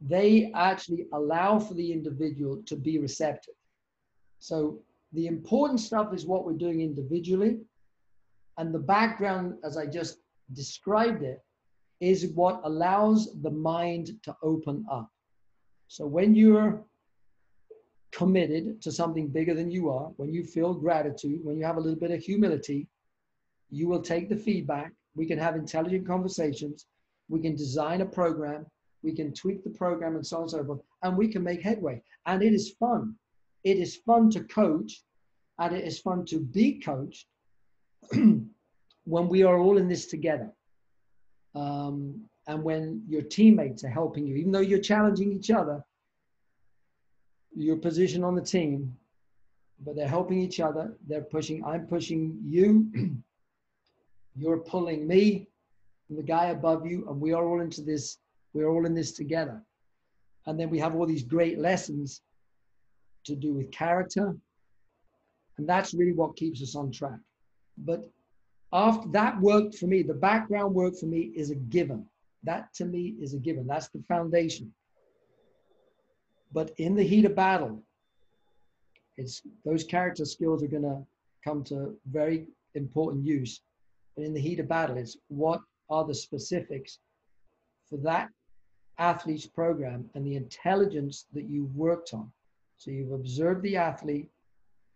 [SPEAKER 2] they actually allow for the individual to be receptive. So the important stuff is what we're doing individually. And the background, as I just described it, is what allows the mind to open up. So when you're committed to something bigger than you are, when you feel gratitude, when you have a little bit of humility, you will take the feedback we can have intelligent conversations. We can design a program. We can tweak the program and so on and so forth. And we can make headway. And it is fun. It is fun to coach and it is fun to be coached when we are all in this together. Um, and when your teammates are helping you, even though you're challenging each other, your position on the team, but they're helping each other. They're pushing, I'm pushing you. You're pulling me and the guy above you, and we are all into this, we're all in this together. And then we have all these great lessons to do with character. And that's really what keeps us on track. But after that worked for me, the background work for me is a given. That to me is a given. That's the foundation. But in the heat of battle, it's those character skills are going to come to very important use but in the heat of battle, is what are the specifics for that athlete's program and the intelligence that you've worked on. So you've observed the athlete,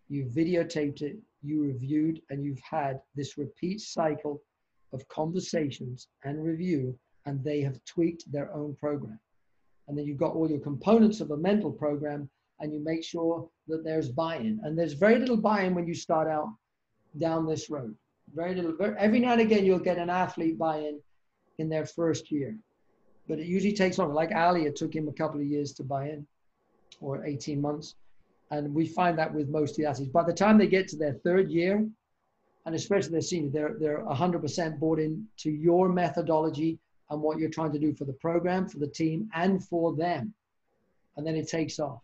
[SPEAKER 2] you've videotaped it, you reviewed, and you've had this repeat cycle of conversations and review and they have tweaked their own program. And then you've got all your components of a mental program and you make sure that there's buy-in. And there's very little buy-in when you start out down this road. Very little. Very, every now and again, you'll get an athlete buy-in in their first year, but it usually takes longer. Like Ali, it took him a couple of years to buy in, or 18 months. And we find that with most athletes. By the time they get to their third year, and especially their senior, they're, they're 100% bought in to your methodology and what you're trying to do for the program, for the team, and for them. And then it takes off.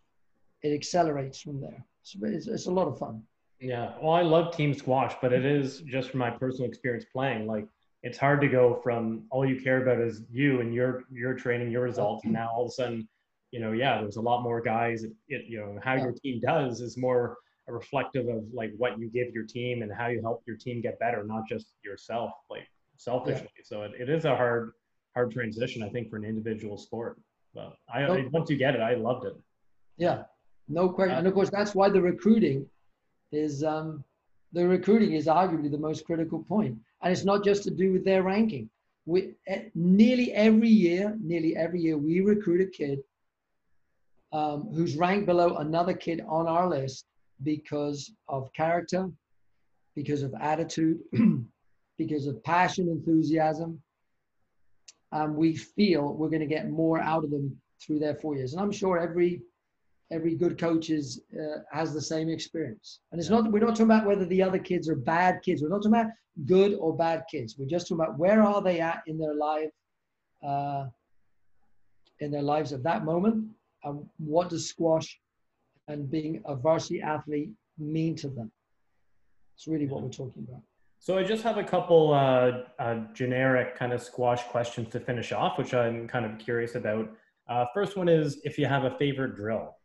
[SPEAKER 2] It accelerates from there. So it's, it's a lot of fun.
[SPEAKER 3] Yeah. Well, I love team squash, but it is just from my personal experience playing. Like it's hard to go from all you care about is you and your your training, your results, and now all of a sudden, you know, yeah, there's a lot more guys. It, it you know how your team does is more reflective of like what you give your team and how you help your team get better, not just yourself, like selfishly. Yeah. So it, it is a hard hard transition, I think, for an individual sport. But I, I once you get it, I loved it.
[SPEAKER 2] Yeah, no question. And of course, that's why the recruiting is um, the recruiting is arguably the most critical point. point, and it's not just to do with their ranking. We eh, nearly every year, nearly every year, we recruit a kid um, who's ranked below another kid on our list because of character, because of attitude, because of passion, enthusiasm. And we feel we're going to get more out of them through their four years. And I'm sure every every good coach is uh, has the same experience. And it's not we're not talking about whether the other kids are bad kids. We're not talking about good or bad kids. We're just talking about where are they at in their life, uh, in their lives at that moment, and what does squash and being a varsity athlete mean to them. It's really what we're talking about.
[SPEAKER 3] So I just have a couple uh, uh, generic kind of squash questions to finish off, which I'm kind of curious about. Uh, first one is if you have a favorite drill.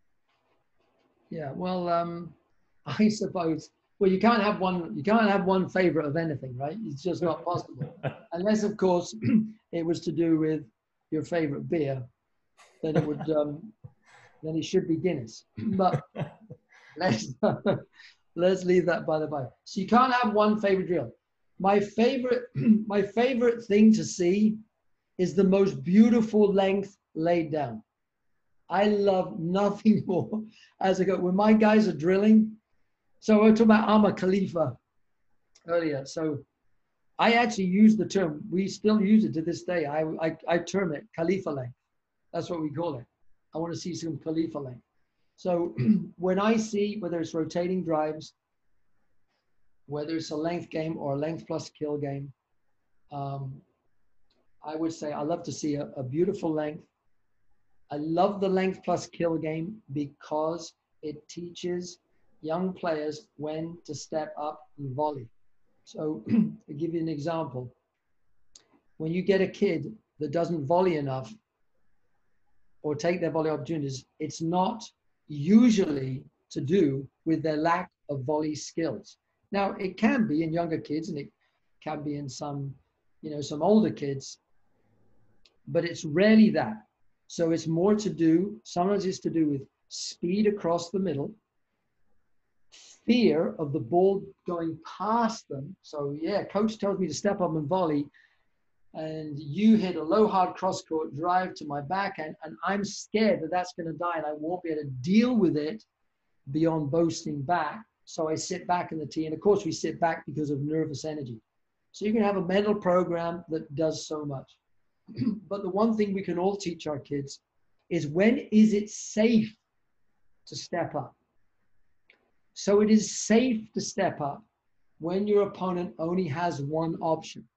[SPEAKER 2] Yeah, well, um, I suppose. Well, you can't have one. You can't have one favorite of anything, right? It's just not possible, unless, of course, it was to do with your favorite beer. Then it would. Um, then it should be Guinness. But let's let's leave that by the by. So you can't have one favorite drill. My favorite, my favorite thing to see is the most beautiful length laid down. I love nothing more as I go when my guys are drilling. So we're talking about Amr Khalifa earlier. So I actually use the term. We still use it to this day. I I, I term it Khalifa length. That's what we call it. I want to see some Khalifa length. So when I see whether it's rotating drives, whether it's a length game or a length plus kill game, um, I would say I love to see a, a beautiful length I love the length plus kill game because it teaches young players when to step up and volley. So to give you an example, when you get a kid that doesn't volley enough or take their volley opportunities, it's not usually to do with their lack of volley skills. Now it can be in younger kids and it can be in some, you know, some older kids, but it's rarely that. So it's more to do, sometimes it's to do with speed across the middle, fear of the ball going past them. So yeah, coach tells me to step up and volley, and you hit a low hard cross court drive to my backhand, and I'm scared that that's going to die, and I won't be able to deal with it beyond boasting back. So I sit back in the tee, and of course we sit back because of nervous energy. So you can have a mental program that does so much. but the one thing we can all teach our kids is when is it safe to step up? So it is safe to step up when your opponent only has one option.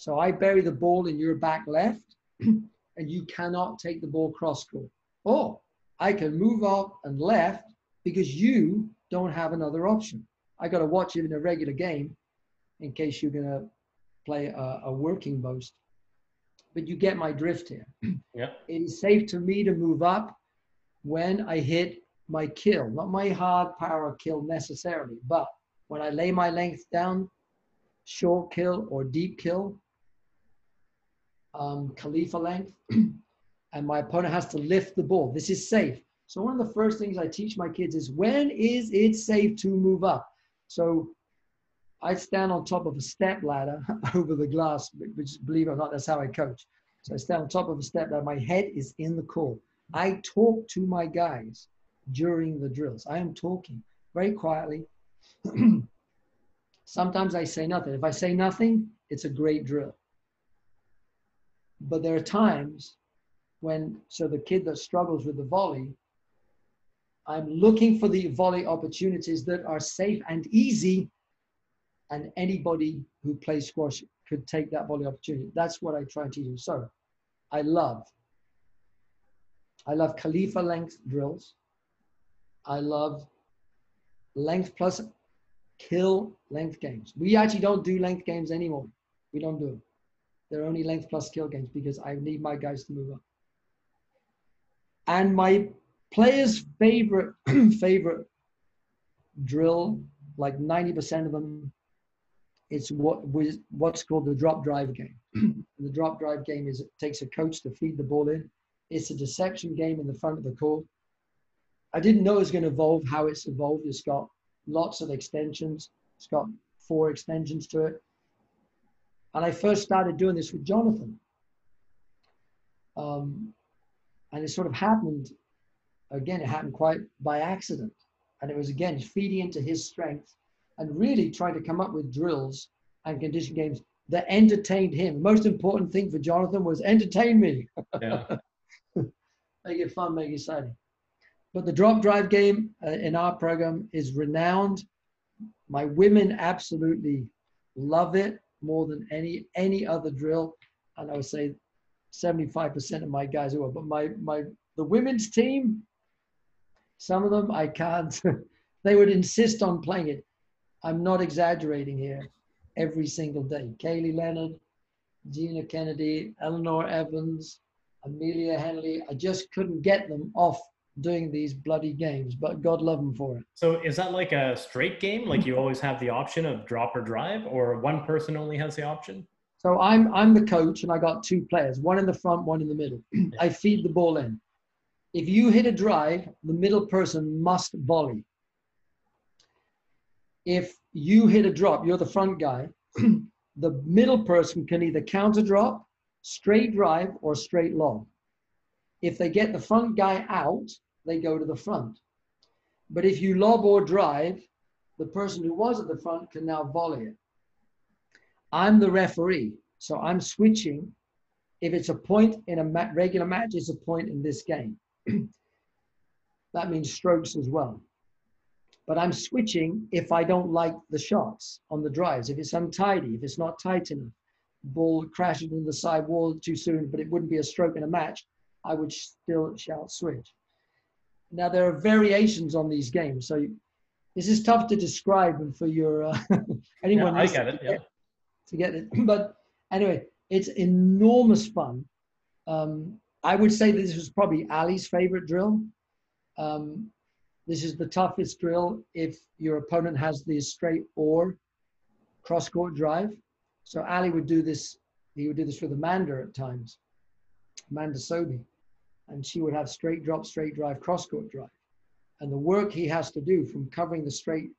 [SPEAKER 2] So I bury the ball in your back left and you cannot take the ball cross court. Or I can move up and left because you don't have another option. I got to watch it in a regular game in case you're going to play a, a working boast but you get my drift here.
[SPEAKER 3] Yeah.
[SPEAKER 2] It is safe to me to move up when I hit my kill, not my hard power kill necessarily, but when I lay my length down, short kill or deep kill, um, Khalifa length, and my opponent has to lift the ball. This is safe. So one of the first things I teach my kids is when is it safe to move up? So I stand on top of a step ladder over the glass, which believe it or not, that's how I coach. So I stand on top of a step ladder. my head is in the call. I talk to my guys during the drills. I am talking very quietly. Sometimes I say nothing. If I say nothing, it's a great drill. But there are times when, so the kid that struggles with the volley, I'm looking for the volley opportunities that are safe and easy, and anybody who plays squash could take that volley opportunity. That's what I try to do. So I love, I love Khalifa length drills. I love length plus kill length games. We actually don't do length games anymore. We don't do them. They're only length plus skill games because I need my guys to move up. And my players' favorite favorite drill, like 90% of them, it's what what's called the drop drive game. the drop drive game is it takes a coach to feed the ball in. It's a deception game in the front of the court. I didn't know it was going to evolve how it's evolved. It's got lots of extensions. It's got four extensions to it. And I first started doing this with Jonathan. Um, and it sort of happened, again, it happened quite by accident. And it was, again, feeding into his strength and really trying to come up with drills and condition games that entertained him. Most important thing for Jonathan was entertain me. Yeah. make it fun, make it exciting. But the drop drive game uh, in our program is renowned. My women absolutely love it more than any any other drill, and I would say 75% of my guys are. But my my the women's team, some of them I can't. they would insist on playing it. I'm not exaggerating here. Every single day, Kaylee Leonard, Gina Kennedy, Eleanor Evans, Amelia Henley. I just couldn't get them off doing these bloody games, but God love them for it.
[SPEAKER 3] So is that like a straight game? Like you always have the option of drop or drive, or one person only has the option?
[SPEAKER 2] So I'm I'm the coach, and I got two players, one in the front, one in the middle. I feed the ball in. If you hit a drive, the middle person must volley. If you hit a drop, you're the front guy. the middle person can either counter drop, straight drive, or straight lob. If they get the front guy out, they go to the front. But if you lob or drive, the person who was at the front can now volley it. I'm the referee, so I'm switching. If it's a point in a ma- regular match, it's a point in this game. that means strokes as well. But I'm switching if I don't like the shots on the drives, if it's untidy, if it's not tight enough, ball crashes into the side wall too soon, but it wouldn't be a stroke in a match. I would still shout switch. Now there are variations on these games, so this is tough to describe and for your uh,
[SPEAKER 3] anyone. Yeah, I get it. Yeah.
[SPEAKER 2] To get it, but anyway, it's enormous fun. Um, I would say this was probably Ali's favorite drill. Um, this is the toughest drill if your opponent has the straight or cross court drive. So Ali would do this. He would do this with Amanda at times, Amanda Sobhy and she would have straight drop, straight drive, cross court drive. And the work he has to do from covering the straight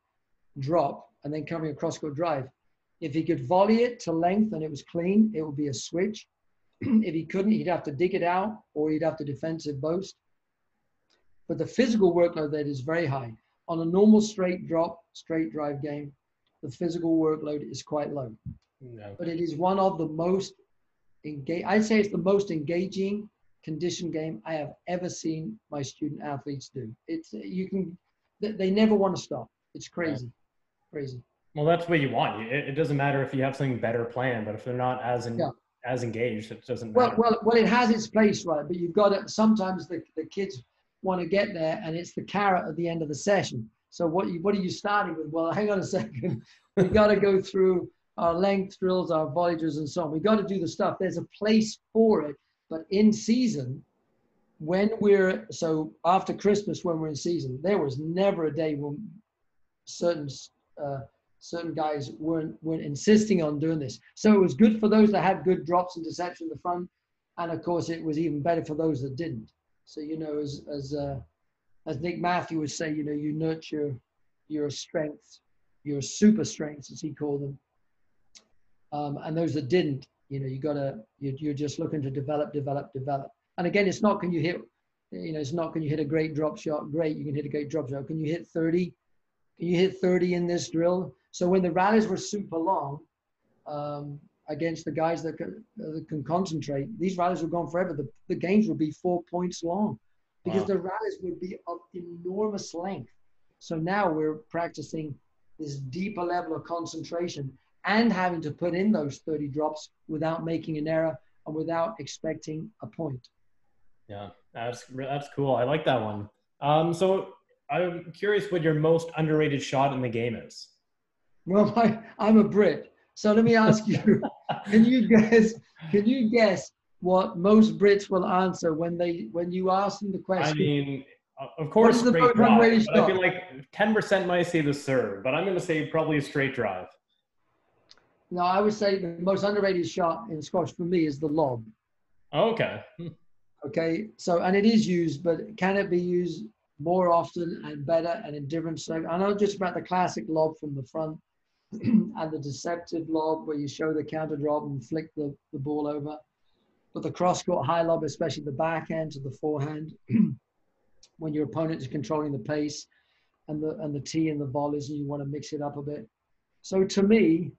[SPEAKER 2] drop and then covering a cross court drive, if he could volley it to length and it was clean, it would be a switch. if he couldn't, he'd have to dig it out or he'd have to defensive boast. But the physical workload that is very high. On a normal straight drop, straight drive game, the physical workload is quite low. No. But it is one of the most engage. I'd say it's the most engaging condition game I have ever seen my student athletes do. It's you can they never want to stop. It's crazy, yeah. crazy.
[SPEAKER 3] Well, that's what you want. It, it, doesn't matter if you have something better planned, but if they're not as in, yeah. as engaged, it doesn't
[SPEAKER 2] well, Well, well, it has its place, right? But you've got to. Sometimes the, the kids want to get there, and it's the carrot at the end of the session. So what you what are you starting with? Well, hang on a second. we got to go through our length drills, our volley and so on. We got to do the stuff. There's a place for it but in season, when we're so after Christmas, when we're in season, there was never a day when certain uh, certain guys weren't weren't insisting on doing this. So it was good for those that had good drops and deception in the front, and of course it was even better for those that didn't. So you know, as as uh, as Nick Matthew would say, you know, you nurture your strengths, your super strengths, as he called them, um, and those that didn't, you know, you gotta, you're, you're just looking to develop, develop, develop. And again, it's not can you hit, you know, it's not can you hit a great drop shot? Great, you can hit a great drop shot. Can you hit 30? Can you hit 30 in this drill? So when the rallies were super long, um, against the guys that can, uh, that can concentrate, these rallies were gone forever. The, the games would be four points long because wow. the rallies would be of enormous length. So now we're practicing this deeper level of concentration and having to put in those 30 drops without making an error and without expecting a point.
[SPEAKER 3] Yeah, that's that's cool. I like that one. Um, so I'm curious what your most underrated shot in the game is.
[SPEAKER 2] Well, I, I'm a Brit, so let me ask you: Can you guess? Can you guess what most Brits will answer when they when you ask them the question?
[SPEAKER 3] I mean, of course, straight drive. I feel like 10% might say the serve, but I'm going to say probably a straight drive.
[SPEAKER 2] No, I would say the most underrated shot in squash for me is the lob.
[SPEAKER 3] Oh, okay. Hmm.
[SPEAKER 2] Okay, so and it is used, but can it be used more often and better and in different so I know just about the classic lob from the front and the deceptive lob where you show the counter drop and flick the, the ball over. But the cross court high lob, especially the backhand to the forehand, when your opponent is controlling the pace and the and the tee and the volleys and you want to mix it up a bit. So to me,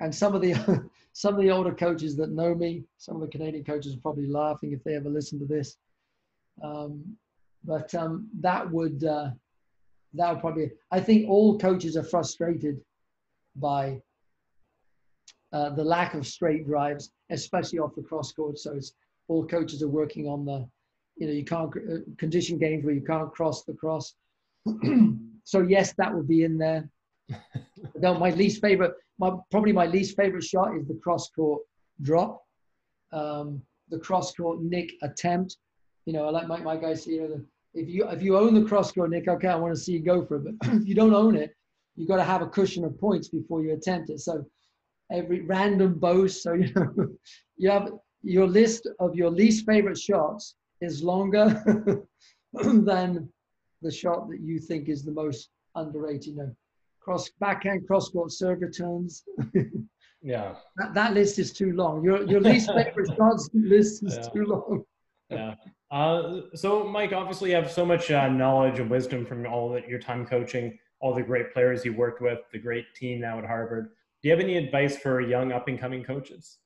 [SPEAKER 2] and some of the some of the older coaches that know me, some of the Canadian coaches are probably laughing if they ever listen to this. Um, but um, that would uh, that would probably. I think all coaches are frustrated by uh, the lack of straight drives, especially off the cross court. So it's all coaches are working on the, you know, you can't uh, condition games where you can't cross the cross. so yes, that would be in there. no, my least favorite my probably my least favorite shot is the cross court drop, um, the cross court nick attempt. You know, I like my, my guys you know, the, if you if you own the cross court nick, okay, I want to see you go for it. But if you don't own it, you got to have a cushion of points before you attempt it. So every random boast, so you know, you have your list of your least favorite shots is longer than the shot that you think is the most underrated. You know, cross backhand cross court serve returns.
[SPEAKER 3] yeah.
[SPEAKER 2] That, that list is too long. Your your least favorite shots list is yeah. too long.
[SPEAKER 3] yeah. Uh, so, Mike, obviously, you have so much uh, knowledge and wisdom from all that your time coaching, all the great players you worked with, the great team now at Harvard. Do you have any advice for young up and coming coaches?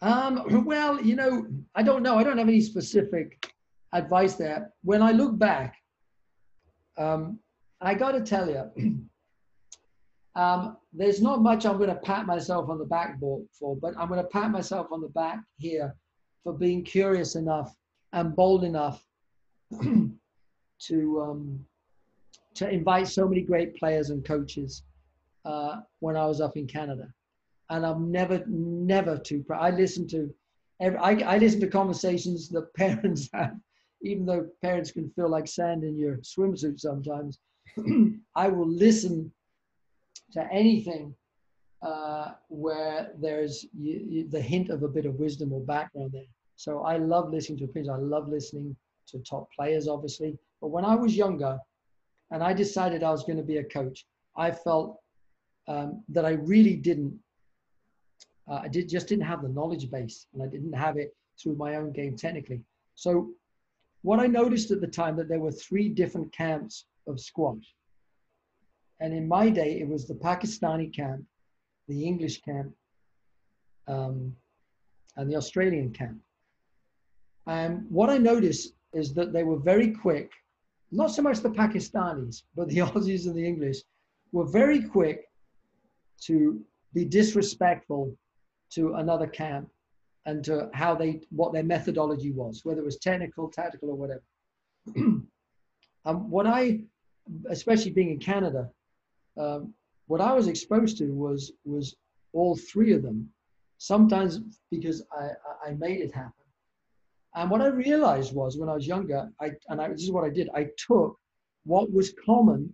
[SPEAKER 2] Um, well, you know, I don't know. I don't have any specific advice there. When I look back, um, I got to tell you, Um, there's not much I'm going to pat myself on the back for, but I'm going to pat myself on the back here for being curious enough and bold enough to um, to invite so many great players and coaches uh, when I was up in Canada. And I'm never, never too proud. I listen to, every, I, I listen to conversations that parents have, even though parents can feel like sand in your swimsuit sometimes. I will listen to anything uh, where there's the hint of a bit of wisdom or background there. So I love listening to opinions. I love listening to top players, obviously. But when I was younger and I decided I was going to be a coach, I felt um, that I really didn't. Uh, I did just didn't have the knowledge base, and I didn't have it through my own game technically. So, what I noticed at the time that there were three different camps of squash. And in my day, it was the Pakistani camp, the English camp, um, and the Australian camp. And what I noticed is that they were very quick, not so much the Pakistanis, but the Aussies and the English were very quick to be disrespectful to another camp and to how they, what their methodology was, whether it was technical, tactical, or whatever. and what I, especially being in Canada, um, what I was exposed to was was all three of them. Sometimes because I, I made it happen. And what I realized was when I was younger, I, and I, this is what I did, I took what was common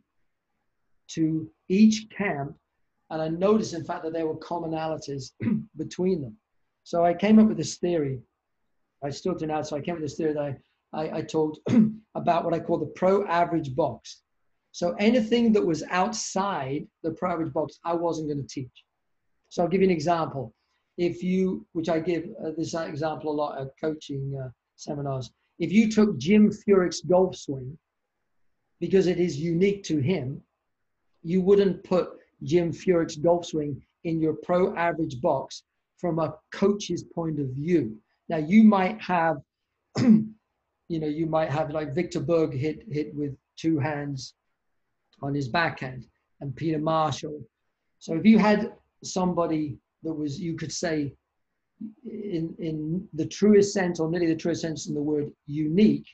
[SPEAKER 2] to each camp, and I noticed, in fact, that there were commonalities between them. So I came up with this theory. I still do now, so I came up with this theory that I, I, I talked about what I call the pro average box. So anything that was outside the pro average box, I wasn't going to teach. So I'll give you an example. if you, which I give uh, this example a lot at coaching uh, seminars, if you took Jim Furyk's golf swing, because it is unique to him, you wouldn't put Jim Furyk's golf swing in your pro average box from a coach's point of view. Now you might have, you know, you might have like Viktor Berg hit hit with two hands on his backhand and Peter Marshall. So if you had somebody that was, you could say, in in the truest sense, or nearly the truest sense in the word unique,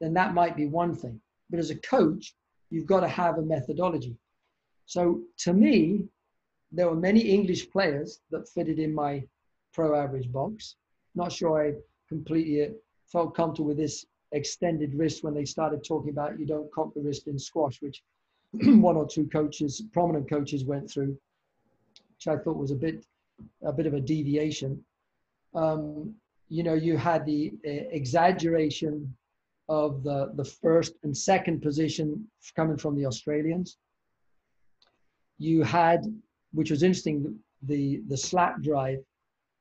[SPEAKER 2] then that might be one thing. But as a coach, you've got to have a methodology. So to me, there were many English players that fitted in my pro average box. Not sure I completely uh, felt comfortable with this extended wrist when they started talking about you don't cock the wrist in squash, which one or two coaches, prominent coaches, went through, which I thought was a bit, a bit of a deviation. Um, you know, you had the uh, exaggeration of the the first and second position coming from the Australians. You had, which was interesting, the the slap drive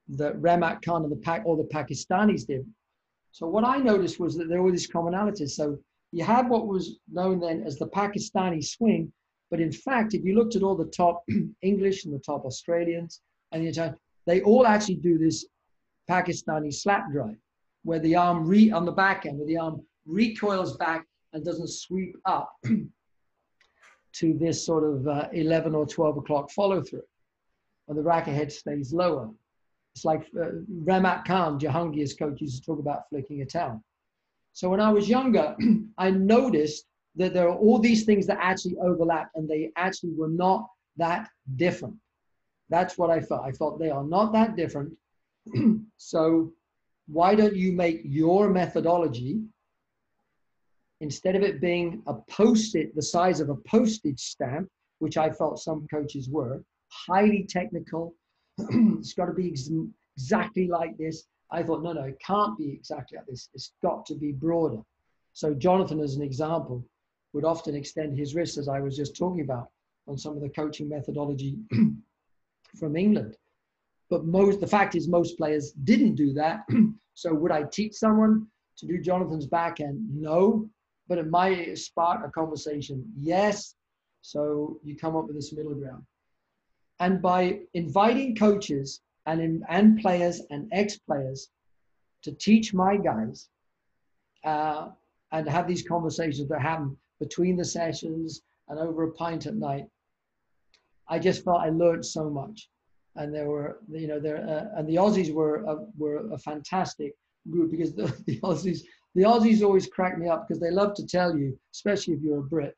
[SPEAKER 2] that Rehmat Khan and the Pac, or the Pakistanis did. So what I noticed was that there were these commonalities. So you had what was known then as the Pakistani swing, but in fact, if you looked at all the top English and the top Australians and the Italian, they all actually do this Pakistani slap drive, where the arm re on the back end, where the arm recoils back and doesn't sweep up to this sort of uh, 11 or 12 o'clock follow through, and the racket head stays lower. It's like uh, Rehmat Khan, Jahangir's coach, used to talk about flicking a towel. So when I was younger, I noticed that there are all these things that actually overlap and they actually were not that different. That's what I felt. I felt they are not that different. so why don't you make your methodology instead of it being a post-it the size of a postage stamp, which I felt some coaches were, highly technical. it's got to be ex- exactly like this. I thought, no, no, it can't be exactly like this. It's got to be broader. So Jonathan, as an example, would often extend his wrist, as I was just talking about, on some of the coaching methodology from England. But most, the fact is, most players didn't do that. so would I teach someone to do Jonathan's backhand? No, but it might spark a conversation. Yes. So you come up with this middle ground. And by inviting coaches and, in, and players and ex-players to teach my guys uh, and have these conversations that happen between the sessions and over a pint at night, I just felt I learned so much. And there were, you know, there uh, and the Aussies were a, were a fantastic group because the, the Aussies the Aussies always crack me up because they love to tell you, especially if you're a Brit,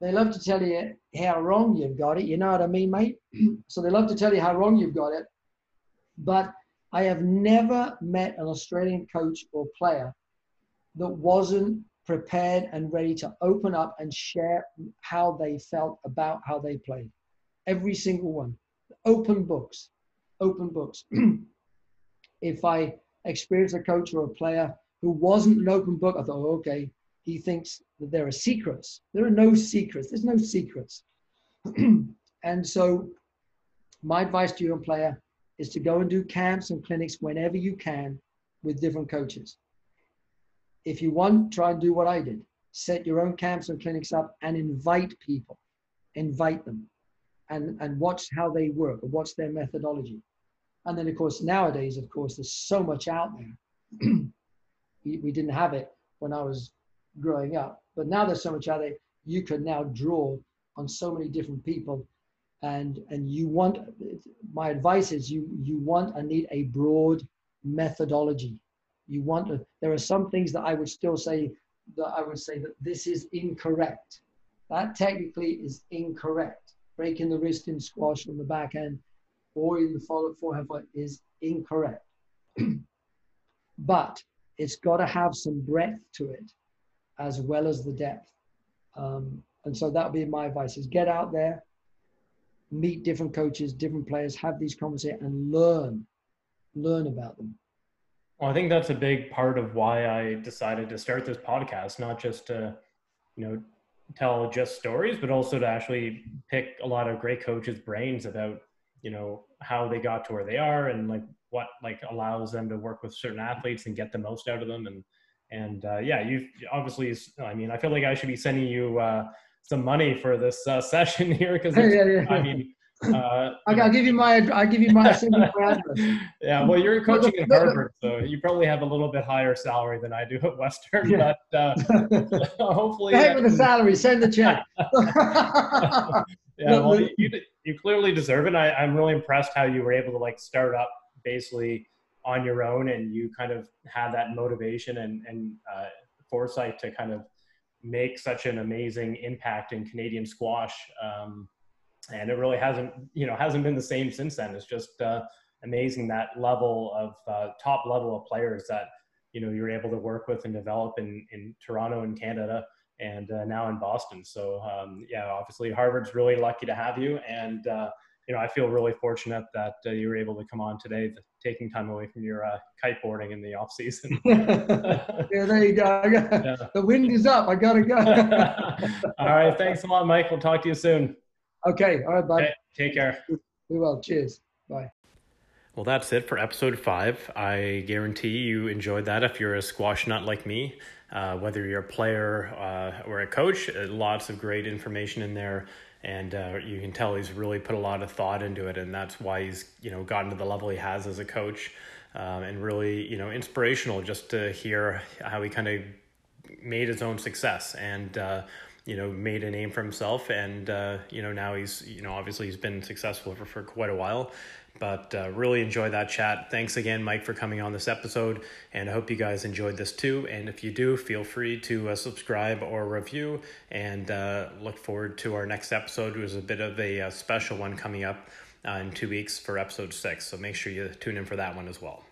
[SPEAKER 2] they love to tell you how wrong you've got it. You know what I mean, mate? so they love to tell you how wrong you've got it. But I have never met an Australian coach or player that wasn't prepared and ready to open up and share how they felt about how they played. Every single one. Open books. Open books. if I experience a coach or a player who wasn't an open book, I thought, oh, okay, he thinks that there are secrets. There are no secrets. There's no secrets. and so, my advice to you, young player, is to go and do camps and clinics whenever you can with different coaches. If you want, try and do what I did. Set your own camps and clinics up and invite people. Invite them and, and watch how they work and what's their methodology. And then, of course, nowadays, of course, there's so much out there. we, we didn't have it when I was growing up. But now there's so much out there, you can now draw on so many different people. And, and you want, my advice is you, you want and need a broad methodology. You want, there are some things that I would still say that I would say that this is incorrect. That technically is incorrect. Breaking the wrist in squash on the back end or in the follow forehand is incorrect. but it's got to have some breadth to it as well as the depth. Um, and so that would be my advice is get out there, meet different coaches, different players, have these conversations and learn, learn about them.
[SPEAKER 3] Well, I think that's a big part of why I decided to start this podcast, not just to, you know, tell just stories, but also to actually pick a lot of great coaches' brains about
[SPEAKER 1] you know how they got to where they are and like what like allows them to work with certain athletes and get the most out of them and and uh, yeah you've obviously i mean i feel like i should be sending you uh, some money for this uh, session here because yeah, yeah, i mean
[SPEAKER 2] uh, I'll give you my. I'll give you my,
[SPEAKER 1] yeah, well, you're coaching at Harvard, so you probably have a little bit higher salary than I do at Western. Yeah. But uh, hopefully,
[SPEAKER 2] hey, with the salary, send the check.
[SPEAKER 1] yeah, well, you, you clearly deserve it. I, I'm really impressed how you were able to like start up basically on your own, and you kind of had that motivation and and uh, foresight to kind of make such an amazing impact in Canadian squash. Um, and it really hasn't you know hasn't been the same since then it's just uh, amazing that level of uh, top level of players that you know you're able to work with and develop in in toronto and canada and uh, now in boston so um, yeah obviously harvard's really lucky to have you and uh, you know i feel really fortunate that uh, you were able to come on today taking time away from your uh, kiteboarding in the off season
[SPEAKER 2] yeah there you go yeah. the wind is up i gotta go
[SPEAKER 1] all right thanks a lot mike we'll talk to you soon
[SPEAKER 2] Okay. All right, bye. Okay,
[SPEAKER 1] take care.
[SPEAKER 2] We will. Cheers. Bye.
[SPEAKER 4] Well, that's it for episode five. I guarantee you enjoyed that if you're a squash nut like me. Uh, whether you're a player uh, or a coach, uh, lots of great information in there. And uh, you can tell he's really put a lot of thought into it, and that's why he's you know gotten to the level he has as a coach, um, and really you know inspirational just to hear how he kind of made his own success and uh, you know made a name for himself. And uh, you know now he's you know obviously he's been successful for, for quite a while but uh, really enjoy that chat. Thanks again mike for coming on this episode and i hope you guys enjoyed this too. And if you do feel free to uh, subscribe or review and uh, look forward to our next episode which is a bit of a, a uh, special one coming up uh, in two weeks for episode six. So make sure you tune in for that one as well